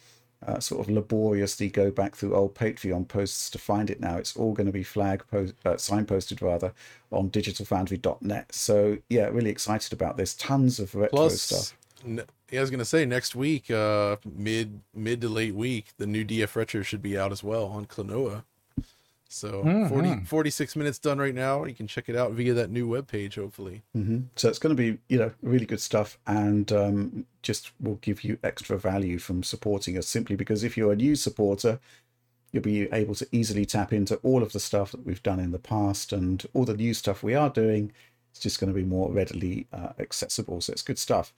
[SPEAKER 1] uh, sort of laboriously go back through old Patreon posts to find it now. It's all going to be flag post, uh, signposted rather on digitalfoundry.net. So yeah, really excited about this. Tons of retro Plus, stuff.
[SPEAKER 3] N- yeah, I was going to say next week, uh, mid mid to late week, the new DF retro should be out as well on Klonoa. So
[SPEAKER 2] Mhm.
[SPEAKER 3] 40, 46 minutes done right now. You can check it out via that new webpage, hopefully.
[SPEAKER 1] hmm So it's going to be, you know, really good stuff, and um, just will give you extra value from supporting us. Simply because if you're a new supporter, you'll be able to easily tap into all of the stuff that we've done in the past and all the new stuff we are doing. It's just going to be more readily uh, accessible. So it's good stuff.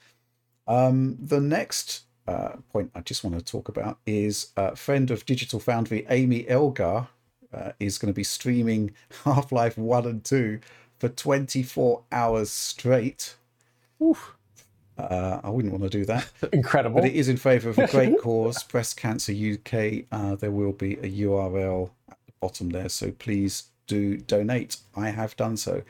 [SPEAKER 1] Um, the next uh, point I just want to talk about is a friend of Digital Foundry, Amy Elgar, uh, is going to be streaming Half Life 1 and 2 for 24 hours straight. Uh, I wouldn't want to do that.
[SPEAKER 2] Incredible.
[SPEAKER 1] But it is in favour of a great cause, Breast Cancer UK. Uh, there will be a URL at the bottom there, so please do donate. I have done so.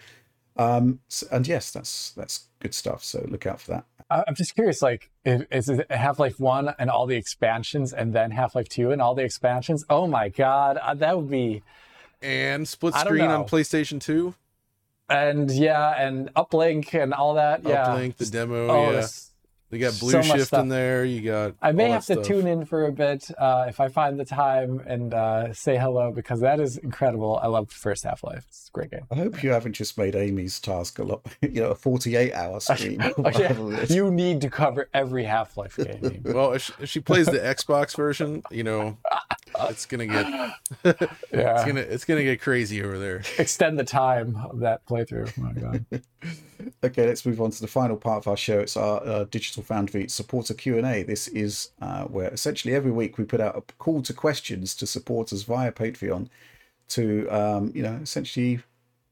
[SPEAKER 1] Um, s- and yes, that's that's good stuff. So look out for that.
[SPEAKER 2] I- I'm just curious, like, is it Half Life 1 and all the expansions, and then Half Life 2 and all the expansions? Oh my God, uh, that would be.
[SPEAKER 3] And split screen on. PlayStation 2.
[SPEAKER 2] And yeah, and Uplink and all that. Yeah.
[SPEAKER 3] Uplink, the demo.
[SPEAKER 2] Oh,
[SPEAKER 3] yeah.
[SPEAKER 2] that's-
[SPEAKER 3] They got Blue
[SPEAKER 2] much
[SPEAKER 3] Shift in there. You got.
[SPEAKER 2] I may have
[SPEAKER 3] that
[SPEAKER 2] to
[SPEAKER 3] stuff.
[SPEAKER 2] tune in for a bit uh, if I find the time and uh, say hello because that is incredible. I love first Half Life. It's a great game.
[SPEAKER 1] I hope you haven't just made Amy's task a lot, you know, a 48 hour stream.
[SPEAKER 2] Oh, yeah. You need to cover every Half Life game.
[SPEAKER 3] Well, if she, if she plays the Xbox version, you know, it's gonna get
[SPEAKER 2] yeah.
[SPEAKER 3] it's gonna it's gonna get crazy over there.
[SPEAKER 2] Extend the time of that playthrough. Oh my God.
[SPEAKER 1] Okay, let's move on to the final part of our show. It's our uh, Digital Foundry supporter Q and A. This is uh, where essentially every week we put out a call to questions to supporters via Patreon to, um, you know, essentially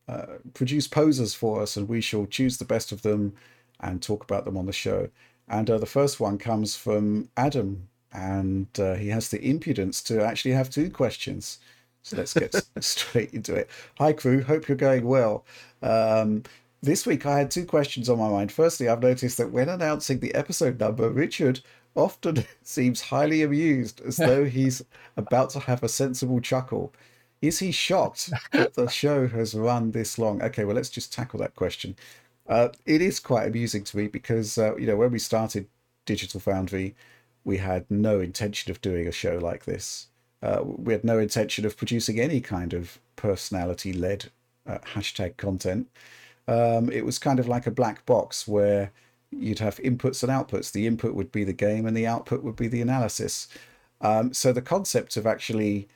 [SPEAKER 1] uh, produce posers for us, and we shall choose the best of them and talk about them on the show. And uh, the first one comes from Adam, and uh, he has the impudence to actually have two questions. So let's get straight into it. Hi, crew. Hope you're going well. Um, this week, I had two questions on my mind. Firstly, I've noticed that when announcing the episode number, Richard often seems highly amused, as though he's about to have a sensible chuckle. Is he shocked that the show has run this long? Okay, well, let's just tackle that question. Uh, it is quite amusing to me because, uh, you know, when we started Digital Foundry, we had no intention of doing a show like this. Uh, we had no intention of producing any kind of personality led uh, hashtag content. Um, it was kind of like a black box where you'd have inputs and outputs. The input would be the game, and the output would be the analysis. Um, so the concept of actually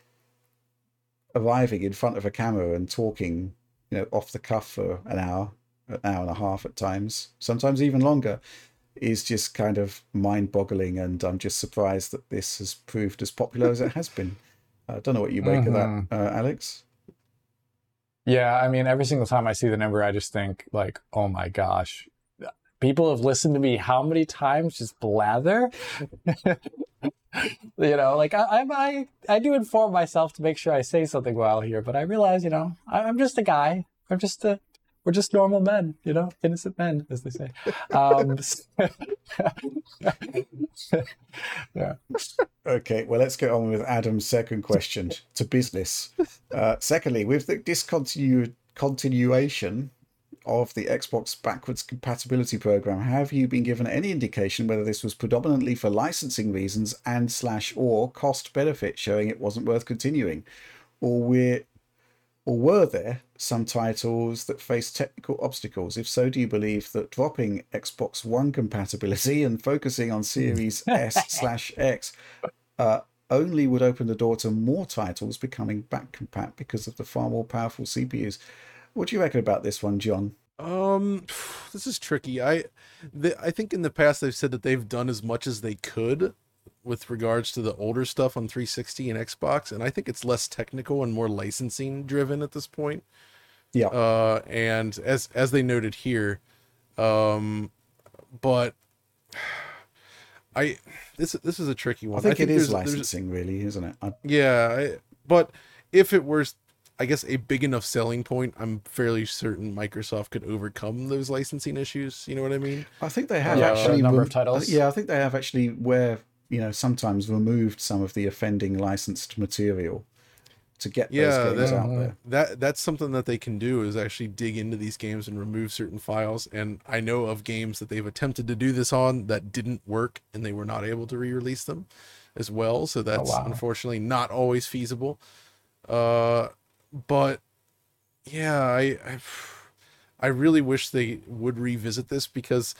[SPEAKER 1] arriving in front of a camera and talking, you know, off the cuff for an hour, an hour and a half at times, sometimes even longer, is just kind of mind-boggling. And I'm just surprised that this has proved as popular as it has been. I don't know what you make of that, uh, Alex.
[SPEAKER 2] Yeah, I mean, every single time I see the number, I just think like, oh my gosh, people have listened to me how many times just blather. you know, like I, I, I, do inform myself to make sure I say something while here, but I realize, you know, I, I'm just a guy. I'm just a, we're just normal men, you know, innocent men, as they say. Um, yeah.
[SPEAKER 1] Okay, well, let's get on with Adam's second question to business. Uh, secondly, with the discontinu- continuation of the Xbox backwards compatibility program, have you been given any indication whether this was predominantly for licensing reasons and slash or cost benefit, showing it wasn't worth continuing, or we're or were there some titles that faced technical obstacles? If so, do you believe that dropping Xbox One compatibility and focusing on Series S slash X uh, only would open the door to more titles becoming back compat because of the far more powerful CPUs? What do you reckon about this one, John?
[SPEAKER 3] Um, this is tricky. I, the, I think in the past they've said that they've done as much as they could with regards to the older stuff on 360 and Xbox, and I think it's less technical and more licensing driven at this point.
[SPEAKER 1] Yeah.
[SPEAKER 3] Uh, and as as they noted here, um, but I this this is a tricky one.
[SPEAKER 1] I think, it is
[SPEAKER 3] there's- there's-
[SPEAKER 1] licensing, really, isn't it? I,
[SPEAKER 3] yeah, I, but if it were, I guess, a big enough selling point, I'm fairly certain Microsoft could overcome those licensing issues. You know what I mean?
[SPEAKER 1] I think they have
[SPEAKER 2] Yeah,
[SPEAKER 1] actually
[SPEAKER 2] a number
[SPEAKER 1] rem-
[SPEAKER 2] of titles.
[SPEAKER 1] Yeah, I think they have actually where you know sometimes removed some of the offending licensed material to get
[SPEAKER 3] Yeah,
[SPEAKER 1] those games
[SPEAKER 3] that-
[SPEAKER 1] out there.
[SPEAKER 3] That that's something that they can do is actually dig into these games and remove certain files. And I know of games that they've attempted to do this on that didn't work, and they were not able to re-release them as well. So that's
[SPEAKER 2] wow.
[SPEAKER 3] unfortunately not always feasible. Uh, but yeah, I, I I really wish they would revisit this because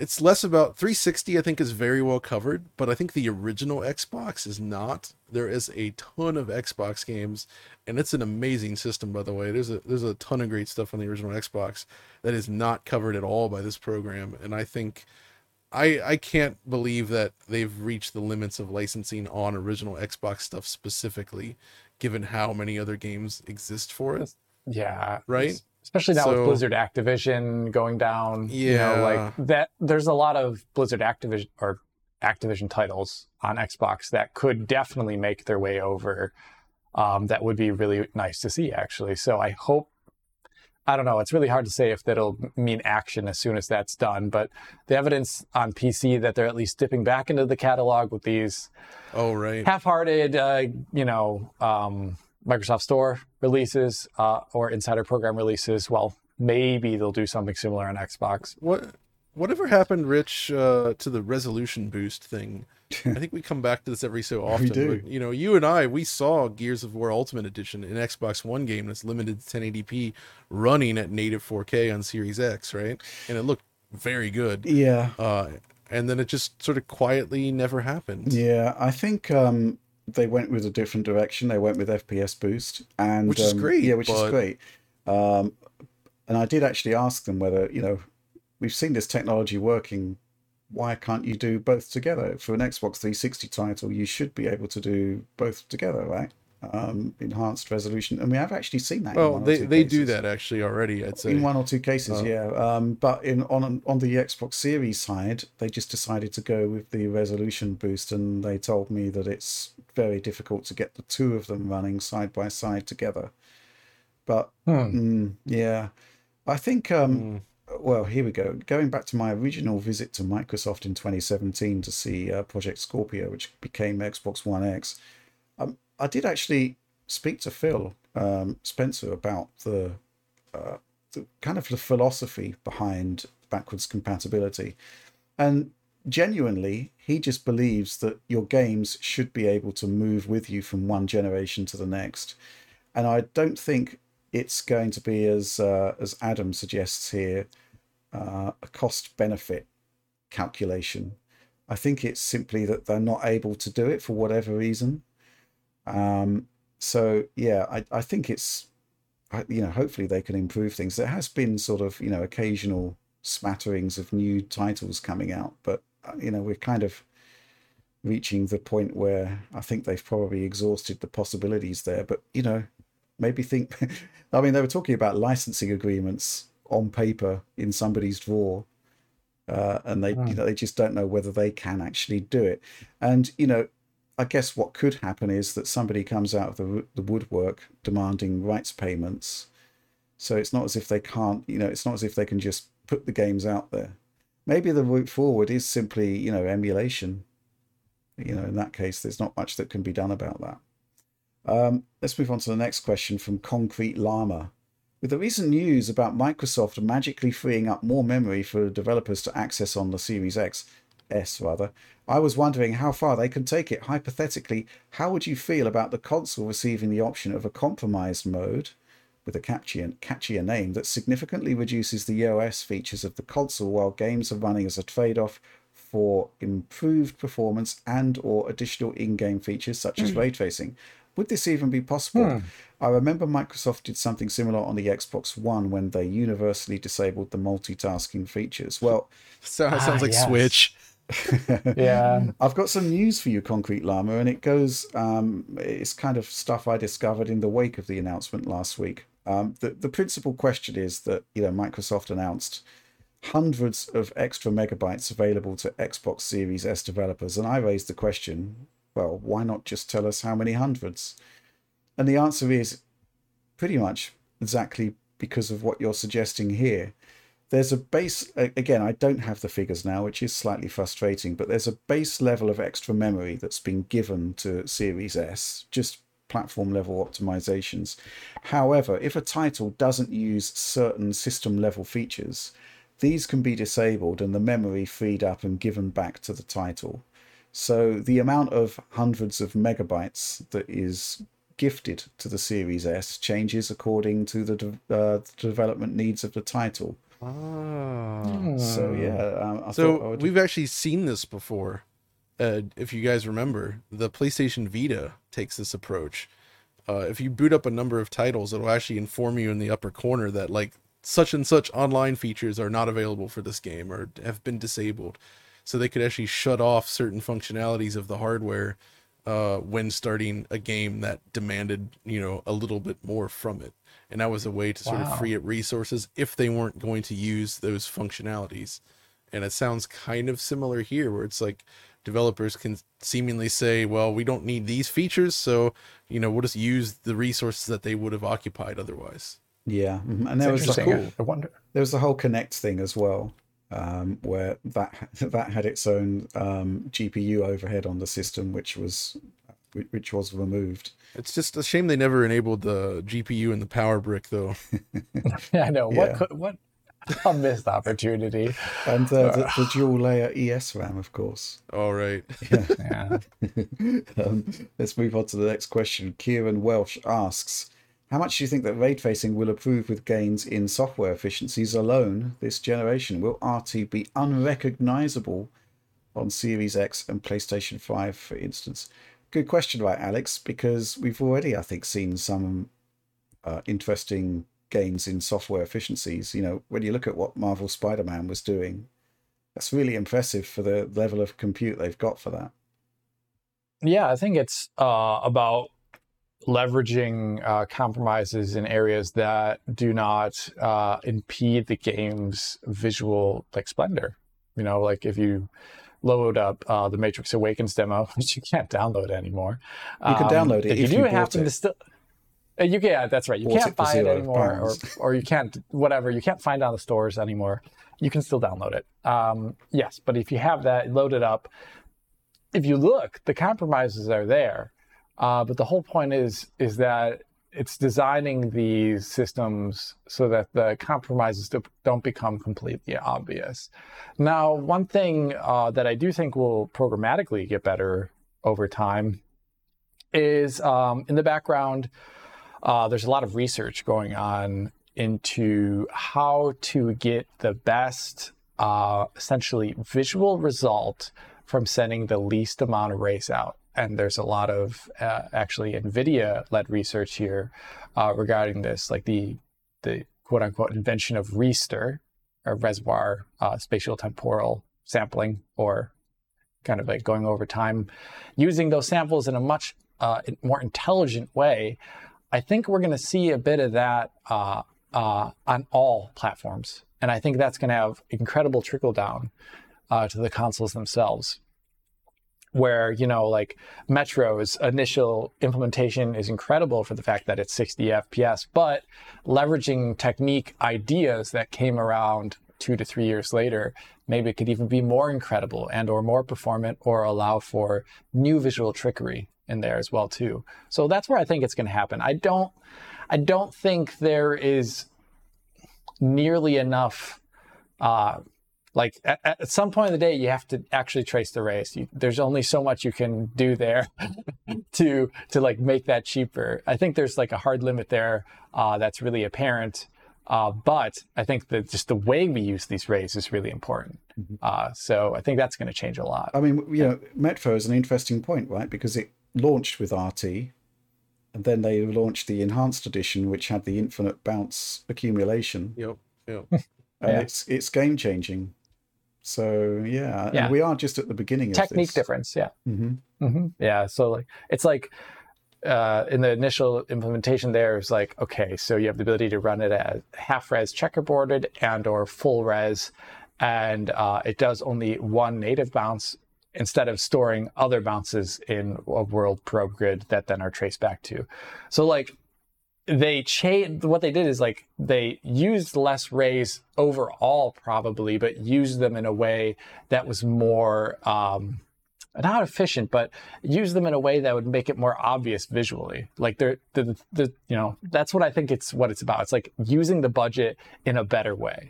[SPEAKER 3] it's less about 360 I think is very well covered, but I think the original Xbox is not. There is a ton of Xbox games and it's an amazing system by the way. There's a there's a ton of great stuff on the original Xbox that is not covered at all by this program and I think I I can't believe that they've reached the limits of licensing on original Xbox stuff specifically given how many other games exist for it.
[SPEAKER 2] Yeah.
[SPEAKER 3] Right?
[SPEAKER 2] Especially now
[SPEAKER 3] So-
[SPEAKER 2] with Blizzard Activision going down. you know,
[SPEAKER 3] Yeah.
[SPEAKER 2] like that. There's a lot of Blizzard Activision or Activision titles on Xbox that could definitely make their way over. Um, that would be really nice to see, actually. So I hope. I don't know. It's really hard to say if that'll mean action as soon as that's done, but the evidence on PC that they're at least dipping back into the catalog with these
[SPEAKER 3] Oh right.
[SPEAKER 2] half-hearted, uh, you know, um, Microsoft Store releases uh, or Insider Program releases. Well, maybe they'll do something similar on Xbox.
[SPEAKER 3] What whatever happened, Rich, uh, to the resolution boost thing? I think we come back to this every so often.
[SPEAKER 1] we do.
[SPEAKER 3] But, you know, you and I, we saw Gears of War Ultimate Edition, an Xbox One game that's limited to 1080p, running at native 4K on Series X, right? And it looked very good.
[SPEAKER 1] Yeah.
[SPEAKER 3] Uh, and then it just sort of quietly never happened.
[SPEAKER 1] Yeah, I think um, they went with a different direction. They went with FPS boost, and
[SPEAKER 3] Which is
[SPEAKER 1] um,
[SPEAKER 3] great,
[SPEAKER 1] Yeah, which
[SPEAKER 3] but-
[SPEAKER 1] is great. Um, and I did actually ask them whether you know we've seen this technology working. Why can't you do both together for an Xbox 360 title? You should be able to do both together, right? Um, enhanced resolution, and we have actually seen that. in
[SPEAKER 3] Well, they, they do that actually already, I'd say.
[SPEAKER 1] In one or two cases,
[SPEAKER 3] Uh,
[SPEAKER 1] yeah. Um, but in on on the Xbox Series side, they just decided to go with the resolution boost, and they told me that it's very difficult to get the two of them running side by side together. But
[SPEAKER 2] Hmm.
[SPEAKER 1] mm, yeah, I think. Um,
[SPEAKER 3] Mm.
[SPEAKER 1] Well, here we go. Going back to my original visit to Microsoft in 2017 to see uh, Project Scorpio, which became Xbox One X, um, I did actually speak to Phil um, Spencer about the uh, the kind of the philosophy behind backwards compatibility. And genuinely, he just believes that your games should be able to move with you from one generation to the next. And I don't think it's going to be as uh, as Adam suggests here, uh, a cost benefit calculation. I think it's simply that they're not able to do it for whatever reason. Um, so yeah, I, I think it's you know hopefully they can improve things. There has been sort of you know occasional smatterings of new titles coming out, but you know we're kind of reaching the point where I think they've probably exhausted the possibilities there. But you know maybe think I mean they were talking about licensing agreements on paper in somebody's drawer. Uh, and they, you know, they just don't know whether they can actually do it. And you know, I guess what could happen is that somebody comes out of the, the woodwork demanding rights payments. So it's not as if they can't, you know, it's not as if they can just put the games out there. Maybe the route forward is simply, you know, emulation. You know, in that case, there's not much that can be done about that. Um, let's move on to the next question from Concrete Llama. With the recent news about Microsoft magically freeing up more memory for developers to access on the Series X, S rather, I was wondering how far they can take it. Hypothetically, how would you feel about the console receiving the option of a compromised mode with a catchier, catchier name that significantly reduces the OS features of the console while games are running as a trade-off for improved performance and or additional in-game features such as ray tracing? Would this even be possible? I remember Microsoft did something similar on the Xbox One when they universally disabled the multitasking features. Well,
[SPEAKER 3] So,
[SPEAKER 2] Ah,
[SPEAKER 3] sounds like
[SPEAKER 2] yes.
[SPEAKER 3] Switch.
[SPEAKER 2] Yeah.
[SPEAKER 1] I've got some news for you, Concrete Llama, and it goes. Um, it's kind of stuff I discovered in the wake of the announcement last week. Um, the the principal question is that you know Microsoft announced hundreds of extra megabytes available to Xbox Series S developers, and I raised the question: well, why not just tell us how many hundreds? And the answer is pretty much exactly because of what you're suggesting here there's a base again i don't have the figures now which is slightly frustrating but there's a base level of extra memory that's been given to series s just platform level optimizations however if a title doesn't use certain system level features these can be disabled and the memory freed up and given back to the title so the amount of hundreds of megabytes that is gifted to the Series S changes according to the, de- uh, the development needs of the title.
[SPEAKER 3] Ah.
[SPEAKER 1] So yeah, um, I
[SPEAKER 3] So
[SPEAKER 1] I would-
[SPEAKER 3] we've actually seen this before. Uh, if you guys remember, the PlayStation Vita takes this approach. Uh, if you boot up a number of titles, it'll actually inform you in the upper corner that like such and such online features are not available for this game or have been disabled. So they could actually shut off certain functionalities of the hardware uh, when starting a game that demanded, you know, a little bit more from it. And that was a way to sort
[SPEAKER 2] Wow.
[SPEAKER 3] of free up resources if they weren't going to use those functionalities. And it sounds kind of similar here, where it's like developers can seemingly say, well, we don't need these features, so, you know, we'll just use the resources that they would have occupied otherwise.
[SPEAKER 1] yeah, mhm. and
[SPEAKER 2] It's
[SPEAKER 1] there was the
[SPEAKER 2] interesting.
[SPEAKER 1] whole
[SPEAKER 2] I wonder.
[SPEAKER 1] there was the whole Kinect thing as well, um, where that that had its own um, GPU overhead on the system, which was which was removed.
[SPEAKER 3] It's just a shame they never enabled the GPU and the power brick, though.
[SPEAKER 2] Yeah, I know. What
[SPEAKER 1] Yeah.
[SPEAKER 2] could, what a missed opportunity.
[SPEAKER 1] And uh, the, the dual layer ES RAM, of course.
[SPEAKER 3] All right.
[SPEAKER 2] Yeah.
[SPEAKER 1] um, let's move on to the next question. Kieran Welsh asks How much do you think that ray tracing will improve with gains in software efficiencies alone this generation? Will RT be unrecognizable on Series X and PlayStation 5, for instance? Good question, right, Alex? Because we've already, I think, seen some uh, interesting gains in software efficiencies. You know, when you look at what Marvel Spider Man was doing, that's really impressive for the level of compute they've got for that.
[SPEAKER 2] Yeah, I think it's uh, about leveraging uh, compromises in areas that do not uh, impede the game's visual like splendor. You know, like if you load up uh, the Matrix Awakens demo, which you can't download anymore.
[SPEAKER 1] You can download it
[SPEAKER 2] if you
[SPEAKER 1] if
[SPEAKER 2] do
[SPEAKER 1] you
[SPEAKER 2] happen
[SPEAKER 1] bought
[SPEAKER 2] to
[SPEAKER 1] it.
[SPEAKER 2] still. Uh, You can, yeah, that's right. You
[SPEAKER 1] Bought
[SPEAKER 2] can't buy it anymore, or, or you can't, whatever. You can't find it on the stores anymore. You can still download it. Um, yes, but if you have that, load it up. If you look, the compromises are there. Uh, but the whole point is is that it's designing these systems so that the compromises do- don't become completely obvious. Now, one thing uh, that I do think will programmatically get better over time is um, in the background. Uh, there's a lot of research going on into how to get the best, uh, essentially, visual result from sending the least amount of rays out. And there's a lot of uh, actually NVIDIA led research here uh, regarding this, like the, the quote unquote invention of ReSTIR, or reservoir uh, spatial temporal sampling, or kind of like going over time, using those samples in a much uh, more intelligent way. I think we're going to see a bit of that uh, uh, on all platforms. And I think that's going to have incredible trickle down uh, to the consoles themselves. Where, you know, like Metro's initial implementation is incredible for the fact that it's 60 FPS, but leveraging technique ideas that came around two to three years later, maybe it could even be more incredible and or more performant or allow for new visual trickery in there as well too. So that's where I think it's going to happen. I don't I don't think there is nearly enough uh like at, at some point of the day you have to actually trace the race you, there's only so much you can do there to to like make that cheaper i think there's like a hard limit there uh, that's really apparent uh, but i think that just the way we use these rays is really important uh, so i think that's going to change a lot
[SPEAKER 1] I mean, you know, Metro is an interesting point, right? Because it launched with RT, and then they launched the enhanced edition, which had the infinite bounce accumulation,
[SPEAKER 3] Yep. Yep.
[SPEAKER 1] and
[SPEAKER 2] Yeah.
[SPEAKER 1] it's it's game changing. So yeah,
[SPEAKER 2] Yeah.
[SPEAKER 1] and we are just at the beginning
[SPEAKER 2] technique
[SPEAKER 1] of this.
[SPEAKER 2] difference yeah
[SPEAKER 1] hmm
[SPEAKER 2] hmm Yeah. So like it's like uh, in the initial implementation there it's like okay so you have the ability to run it as half res checkerboarded and or full res and uh, it does only one native bounce instead of storing other bounces in a world probe grid that then are traced back to. So like they changed what they did is like they used less rays overall probably but used them in a way that was more um, not efficient, but use them in a way that would make it more obvious visually. Like they're the, the you know that's what I think it's what it's about. It's like using the budget in a better way,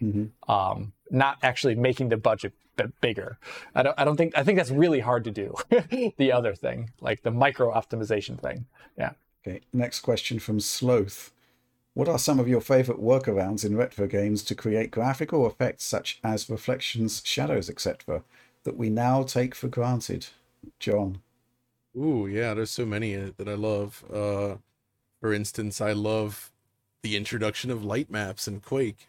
[SPEAKER 2] um, not actually making the budget b- bigger. I don't I don't think I think that's really hard to do. the other thing, like the micro optimization thing, yeah.
[SPEAKER 1] Okay, next question from Sloth. What are some of your favorite workarounds in retro games to create graphical effects such as reflections, shadows, etc., that we now take for granted? John.
[SPEAKER 3] Ooh, yeah, there's so many that I love. Uh, for instance, I love the introduction of light maps in Quake,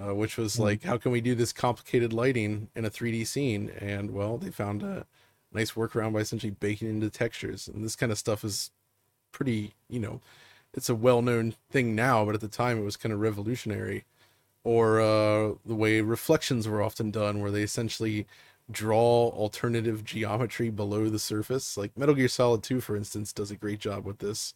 [SPEAKER 3] uh, which was mm like, how can we do this complicated lighting in a 3D scene? And well, they found a nice workaround by essentially baking into textures. And this kind of stuff is pretty, you know, it's a well-known thing now, but at the time it was kind of revolutionary. Or uh, the way reflections were often done, where they essentially draw alternative geometry below the surface. Like Metal Gear Solid 2, for instance, does a great job with this,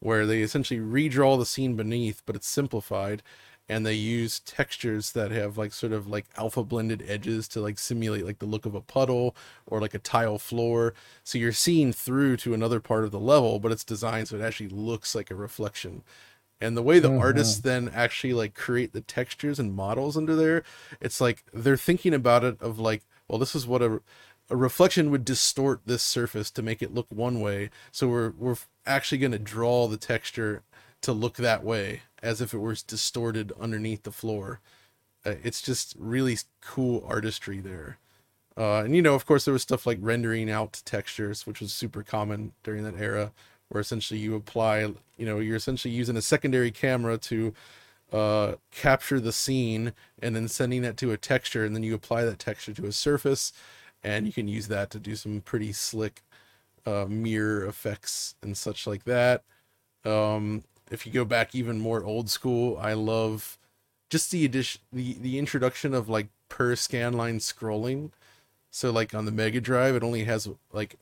[SPEAKER 3] where they essentially redraw the scene beneath, but it's simplified, and they use textures that have like sort of like alpha blended edges to like simulate like the look of a puddle or like a tile floor. So you're seeing through to another part of the level, but it's designed so it actually looks like a reflection. And the way the mm-hmm. artists then actually like create the textures and models under there, it's like they're thinking about it of like well, this is what a a reflection would distort this surface to make it look one way. So we're we're actually going to draw the texture to look that way as if it was distorted underneath the floor. Uh, it's just really cool artistry there. Uh, and you know, of course, there was stuff like rendering out textures, which was super common during that era, where essentially you apply, you know, you're essentially using a secondary camera to uh, capture the scene and then sending it to a texture, and then you apply that texture to a surface, and you can use that to do some pretty slick uh, mirror effects and such like that. Um, if you go back even more old school, I love just the addition, the the introduction of like per scan line scrolling. So like on the Mega Drive, it only has like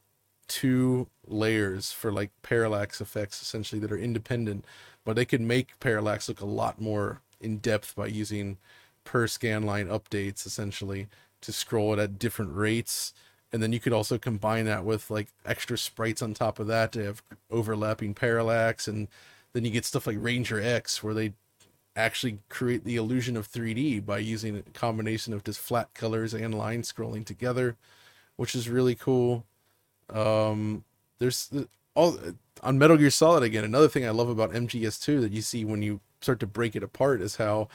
[SPEAKER 3] two layers for like parallax effects essentially that are independent but they could make parallax look a lot more in depth by using per scan line updates essentially to scroll it at different rates. And then you could also combine that with like extra sprites on top of that to have overlapping parallax. And then you get stuff like ranger x where they actually create the illusion of 3d by using a combination of just flat colors and line scrolling together which is really cool. Um there's all on Metal Gear Solid again, another thing I love about MGS2 that you see when you start to break it apart is how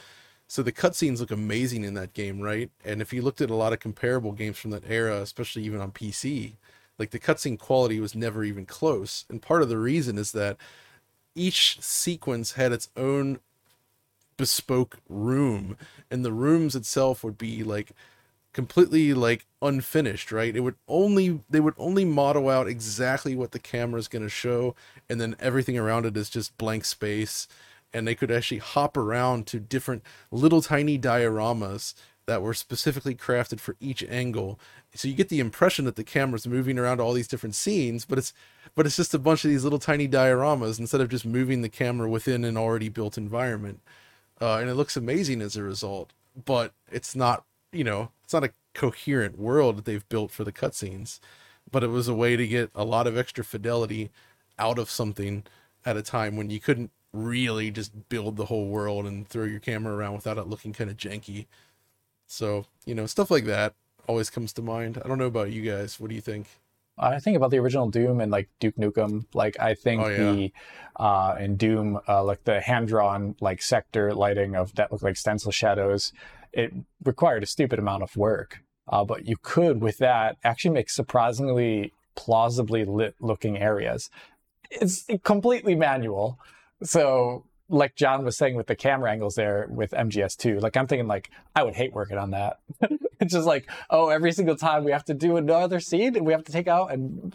[SPEAKER 3] so the cutscenes look amazing in that game, right? And if you looked at a lot of comparable games from that era, especially even on PC, like the cutscene quality was never even close. And part of the reason is that each sequence had its own bespoke room, and the rooms itself would be like completely like unfinished, right? It would only they would only model out exactly what the camera is going to show and then everything around it is just blank space and they could actually hop around to different little tiny dioramas that were specifically crafted for each angle. So you get the impression that the camera's moving around all these different scenes, but it's but it's just a bunch of these little tiny dioramas instead of just moving the camera within an already built environment. Uh, and it looks amazing as a result, but it's not you know, it's not a coherent world that they've built for the cutscenes, but it was a way to get a lot of extra fidelity out of something at a time when you couldn't really just build the whole world and throw your camera around without it looking kind of janky. So, you know, stuff like that always comes to mind. I don't know about you guys. What do you think?
[SPEAKER 2] I think about the original Doom and like Duke Nukem. Like I think oh, yeah. the uh in Doom, uh like the hand drawn like sector lighting of that look like stencil shadows it required a stupid amount of work. Uh, but you could, with that, actually make surprisingly plausibly lit looking areas. It's completely manual. So, like John was saying with the camera angles there with MGS2, like I'm thinking, like, I would hate working on that. it's just like, oh, every single time we have to do another scene and we have to take out and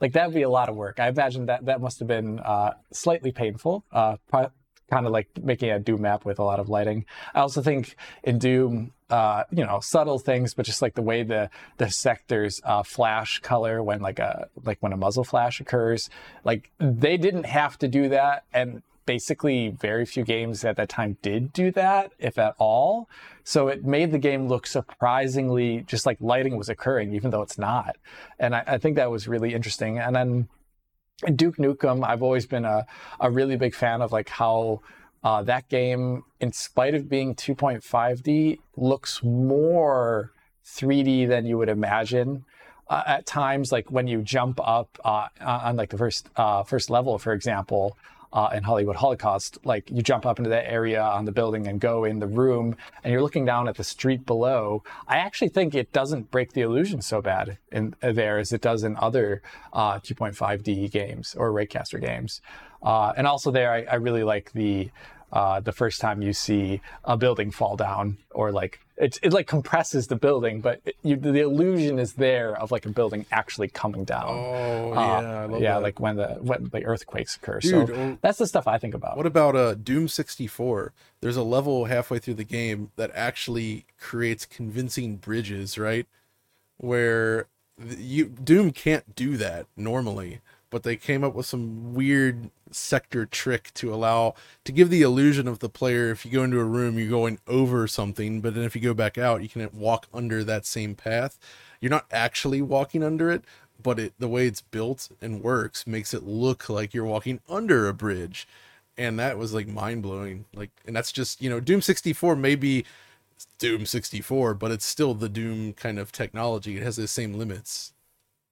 [SPEAKER 2] like that would be a lot of work. I imagine that that must have been uh, slightly painful, uh, kind of like making a Doom map with a lot of lighting. I also think in Doom, uh, you know, subtle things, but just like the way the the sectors uh, flash color when like a like when a muzzle flash occurs, like they didn't have to do that, and basically very few games at that time did do that, if at all. So it made the game look surprisingly just like lighting was occurring, even though it's not. And I, I think that was really interesting. And then Duke Nukem, I've always been a, a really big fan of like how uh, that game, in spite of being 2.5D, looks more 3D than you would imagine. uh, at times, like when you jump up uh, on like the first uh, first level, for example, uh, in Hollywood Holocaust, like you jump up into that area on the building and go in the room, and you're looking down at the street below. I actually think it doesn't break the illusion so bad in uh, there as it does in other uh, 2.5D games or Raycaster games. Uh, and also there, I, I really like the uh, the first time you see a building fall down or like it, it like compresses the building but it, you, the illusion is there of like a building actually coming down
[SPEAKER 3] Oh
[SPEAKER 2] Uh,
[SPEAKER 3] yeah, I love
[SPEAKER 2] yeah
[SPEAKER 3] that.
[SPEAKER 2] like when the when the earthquakes occur
[SPEAKER 3] Dude,
[SPEAKER 2] so that's the stuff i think about
[SPEAKER 3] What about uh, Doom 64? There's a level halfway through the game that actually creates convincing bridges, right? Where you Doom can't do that normally, but they came up with some weird sector trick to allow to give the illusion of the player if you go into a room you're going over something, but then if you go back out you can walk under that same path. You're not actually walking under it, but it the way it's built and works makes it look like you're walking under a bridge and that was like mind blowing. Like, and that's just you know, Doom 64 may be Doom 64, but it's still the Doom kind of technology. It has the same limits.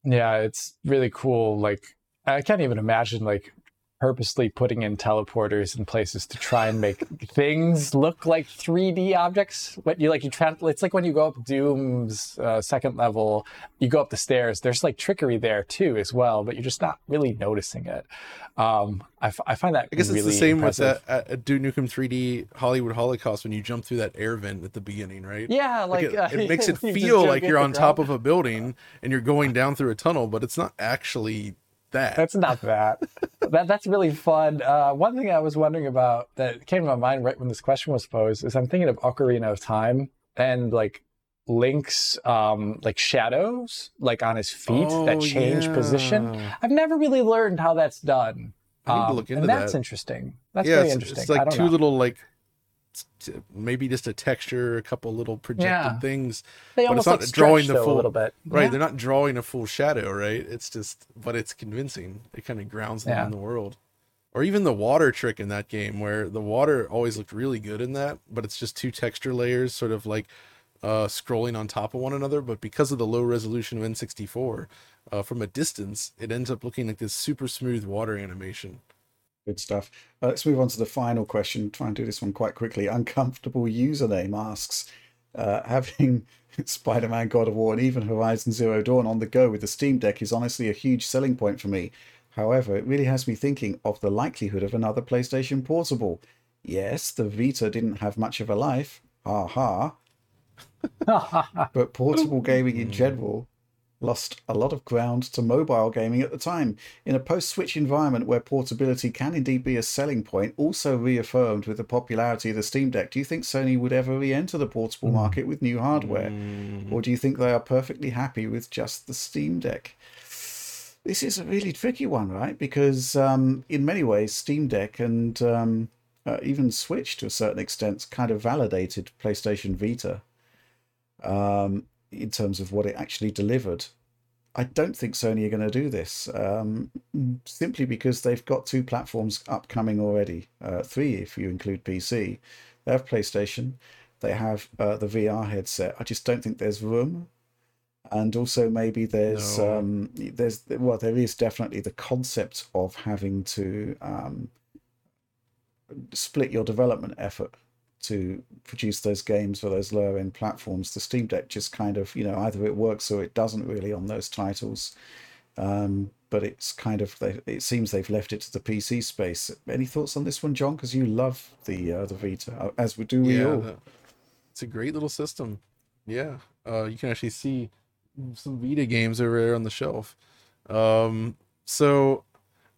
[SPEAKER 2] yeah it's really cool like i can't even imagine like purposely putting in teleporters in places to try and make things look like 3D objects. What you like, you try. It's like when you go up Doom's uh, second level, you go up the stairs. There's like trickery there too, as well, but you're just not really noticing it. Um, I, f- I find that
[SPEAKER 3] I guess
[SPEAKER 2] really
[SPEAKER 3] it's the same
[SPEAKER 2] impressive.
[SPEAKER 3] with that at, at Duke Nukem 3D Hollywood Holocaust when you jump through that air vent at the beginning, right?
[SPEAKER 2] Yeah, like,
[SPEAKER 3] it,
[SPEAKER 2] uh,
[SPEAKER 3] it makes it
[SPEAKER 2] you just
[SPEAKER 3] feel
[SPEAKER 2] jump
[SPEAKER 3] like you're on top of a building and you're going down through a tunnel, but it's not actually that.
[SPEAKER 2] That's not that. that that's really fun. Uh, one thing I was wondering about that came to my mind right when this question was posed is I'm thinking of Ocarina of Time and like Link's um, like shadows like on his feet that
[SPEAKER 3] Oh,
[SPEAKER 2] change position. I've never really learned how that's done.
[SPEAKER 3] I need to
[SPEAKER 2] Um,
[SPEAKER 3] look into
[SPEAKER 2] and that's
[SPEAKER 3] that.
[SPEAKER 2] interesting. That's
[SPEAKER 3] yeah,
[SPEAKER 2] very
[SPEAKER 3] it's,
[SPEAKER 2] interesting.
[SPEAKER 3] it's like two
[SPEAKER 2] know.
[SPEAKER 3] little like maybe just a texture, a couple little projected
[SPEAKER 2] Yeah.
[SPEAKER 3] things.
[SPEAKER 2] they
[SPEAKER 3] but
[SPEAKER 2] almost
[SPEAKER 3] it's not
[SPEAKER 2] like
[SPEAKER 3] drawing the full-
[SPEAKER 2] a little bit.
[SPEAKER 3] Right,
[SPEAKER 2] Yeah.
[SPEAKER 3] they're not drawing a full shadow, right? It's just, but it's convincing. It kind of grounds them
[SPEAKER 2] Yeah.
[SPEAKER 3] in the world. Or even the water trick in that game, where the water always looked really good in that, but it's just two texture layers, sort of like uh, scrolling on top of one another. But because of the low resolution of N64, uh, from a distance, it ends up looking like this super smooth water animation.
[SPEAKER 1] Good stuff. Uh, let's move on to the final question. Try and do this one quite quickly. Uncomfortable username asks, uh, having Spider-Man, God of War, and even Horizon Zero Dawn on the go with the Steam Deck is honestly a huge selling point for me. However, it really has me thinking of the likelihood of another PlayStation Portable. Yes, the Vita didn't have much of a life. Ha ha. but portable gaming in general lost a lot of ground to mobile gaming at the time. In a post Switch environment where portability can indeed be a selling point, also reaffirmed with the popularity of the Steam Deck, do you think Sony would ever re enter the portable market with new hardware? Or do you think they are perfectly happy with just the Steam Deck? This is a really tricky one, right? Because um, in many ways, Steam Deck and um, uh, even Switch to a certain extent kind of validated PlayStation Vita um, in terms of what it actually delivered. I don't think Sony are going to do this um, simply because they've got two platforms upcoming already, uh, three if you include PC. They have PlayStation, they have uh, the VR headset. I just don't think there's room. And also maybe there's
[SPEAKER 3] No.
[SPEAKER 1] um, there's well there is definitely the concept of having to um, split your development effort to produce those games for those lower end platforms. The Steam Deck just kind of, you know, either it works or it doesn't really on those titles. Um, but it's kind of, they, it seems they've left it to the PC space. Any thoughts on this one, John? Because you love the uh, the Vita, uh, as we do we
[SPEAKER 3] yeah,
[SPEAKER 1] all.
[SPEAKER 3] the- it's a great little system. Yeah, uh, you can actually see some Vita games over there on the shelf. Um, so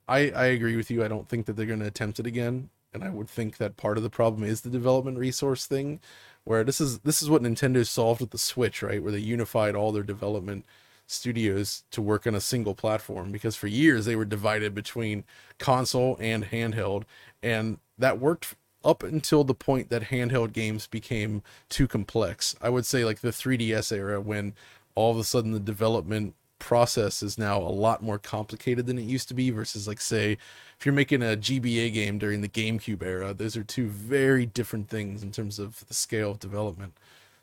[SPEAKER 3] I I agree with you. I don't think that they're going to attempt it again, and I would think that part of the problem is the development resource thing, where this is this is what Nintendo solved with the Switch, right? Where they unified all their development studios to work on a single platform because for years they were divided between console and handheld and that worked up until the point that handheld games became too complex. I would say like the 3DS era when all of a sudden the development process is now a lot more complicated than it used to be versus like say if you're making a GBA game during the GameCube era, those are two very different things in terms of the scale of development.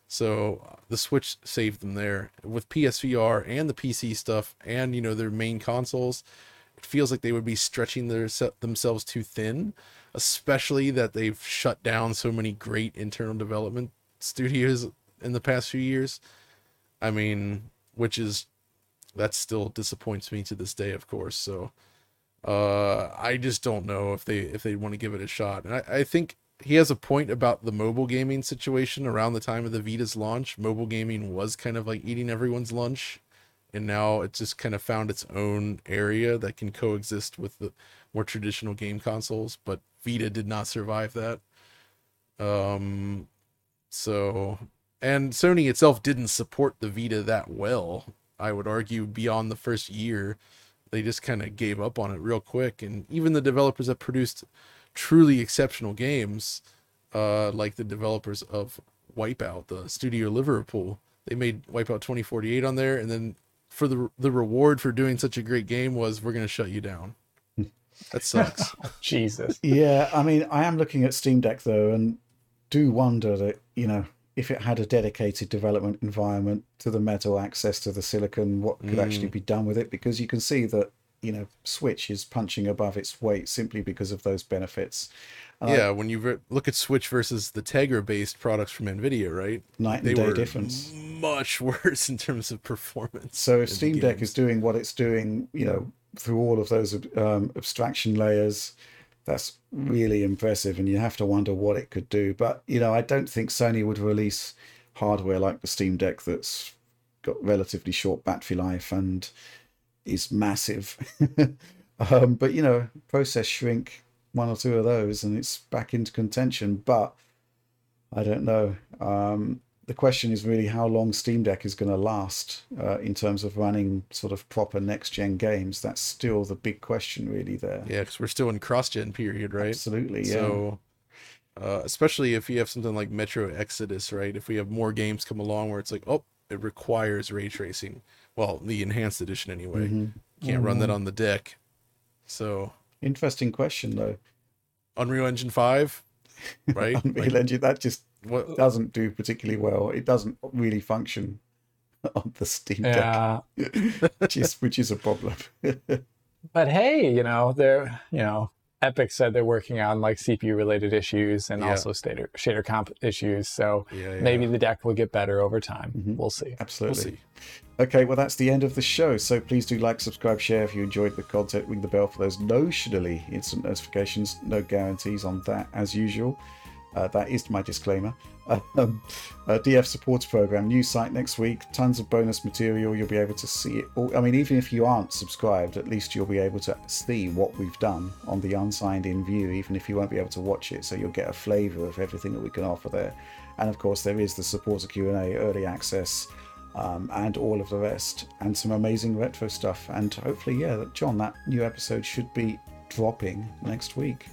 [SPEAKER 3] So uh, the Switch saved them there with PSVR and the PC stuff, and you know their main consoles. It feels like they would be stretching their themselves too thin, especially that they've shut down so many great internal development studios in the past few years. I mean, which is that still disappoints me to this day, of course. So uh, I just don't know if they if they want to give it a shot. And I, I think he has a point about the mobile gaming situation around the time of the Vita's launch. Mobile gaming was kind of like eating everyone's lunch, and now it's just kind of found its own area that can coexist with the more traditional game consoles. But Vita did not survive that. Um, so and Sony itself didn't support the Vita that well. I would argue beyond the first year, they just kind of gave up on it real quick. And even the developers that produced truly exceptional games, uh, like the developers of Wipeout, the studio Liverpool. They made Wipeout 2048 on there, and then for the the reward for doing such a great game was we're gonna shut you down. That sucks.
[SPEAKER 2] Jesus.
[SPEAKER 1] Yeah, I mean, I am looking at Steam Deck though, and do wonder that you know if it had a dedicated development environment to the metal access to the silicon, what could mm. actually be done with it? Because you can see that you know Switch is punching above its weight simply because of those benefits.
[SPEAKER 3] yeah, when you re- look at Switch versus the Tegra-based products from Nvidia, right?
[SPEAKER 1] Night and day difference.
[SPEAKER 3] Much worse in terms of performance.
[SPEAKER 1] So if Steam Deck is doing what it's doing, you know, through all of those um, abstraction layers, that's really impressive. And you have to wonder what it could do. But you know, I don't think Sony would release hardware like the Steam Deck that's got relatively short battery life and is massive. um, but you know, process shrink one or two of those, and it's back into contention. But I don't know. Um, the question is really how long Steam Deck is going to last uh, in terms of running sort of proper next gen games. That's still the big question, really. There.
[SPEAKER 3] Yeah, because we're still in cross gen period, right?
[SPEAKER 1] Absolutely. Yeah.
[SPEAKER 3] So. Uh, especially if you have something like Metro Exodus, right? If we have more games come along where it's like, oh, it requires ray tracing, well, the enhanced edition anyway. Mm-hmm. Can't mm-hmm. run that mm-hmm. on the deck. So
[SPEAKER 1] interesting question though.
[SPEAKER 3] Unreal Engine five, right?
[SPEAKER 1] Unreal like, Engine that just what? doesn't do particularly well. It doesn't really function on the Steam Deck, yeah. which is which is a problem.
[SPEAKER 2] but hey, you know they're you know Epic said they're working on like CPU related issues and yeah. also shader, shader comp issues. So yeah, yeah. maybe the deck will get better over time. Mm-hmm. We'll see.
[SPEAKER 1] Absolutely.
[SPEAKER 3] We'll see.
[SPEAKER 1] Okay, well, that's the end of the show. So please do like, subscribe, share if you enjoyed the content. Ring the bell for those notionally instant notifications. No guarantees on that, as usual. Uh, that is my disclaimer. Um, uh, DF supports program, new site next week. Tons of bonus material. You'll be able to see it. All, I mean, even if you aren't subscribed, at least you'll be able to see what we've done on the unsigned in view, even if you won't be able to watch it. So you'll get a flavour of everything that we can offer there. And of course, there is the supporter Q and A, early access, um, and all of the rest, and some amazing retro stuff. And hopefully, yeah, John, that new episode should be dropping next week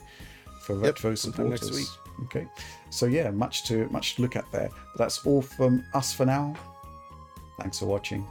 [SPEAKER 1] for retro yep, supporters. Next week. Okay, so yeah, much to much to look at there. But that's all from us for now. Thanks for watching.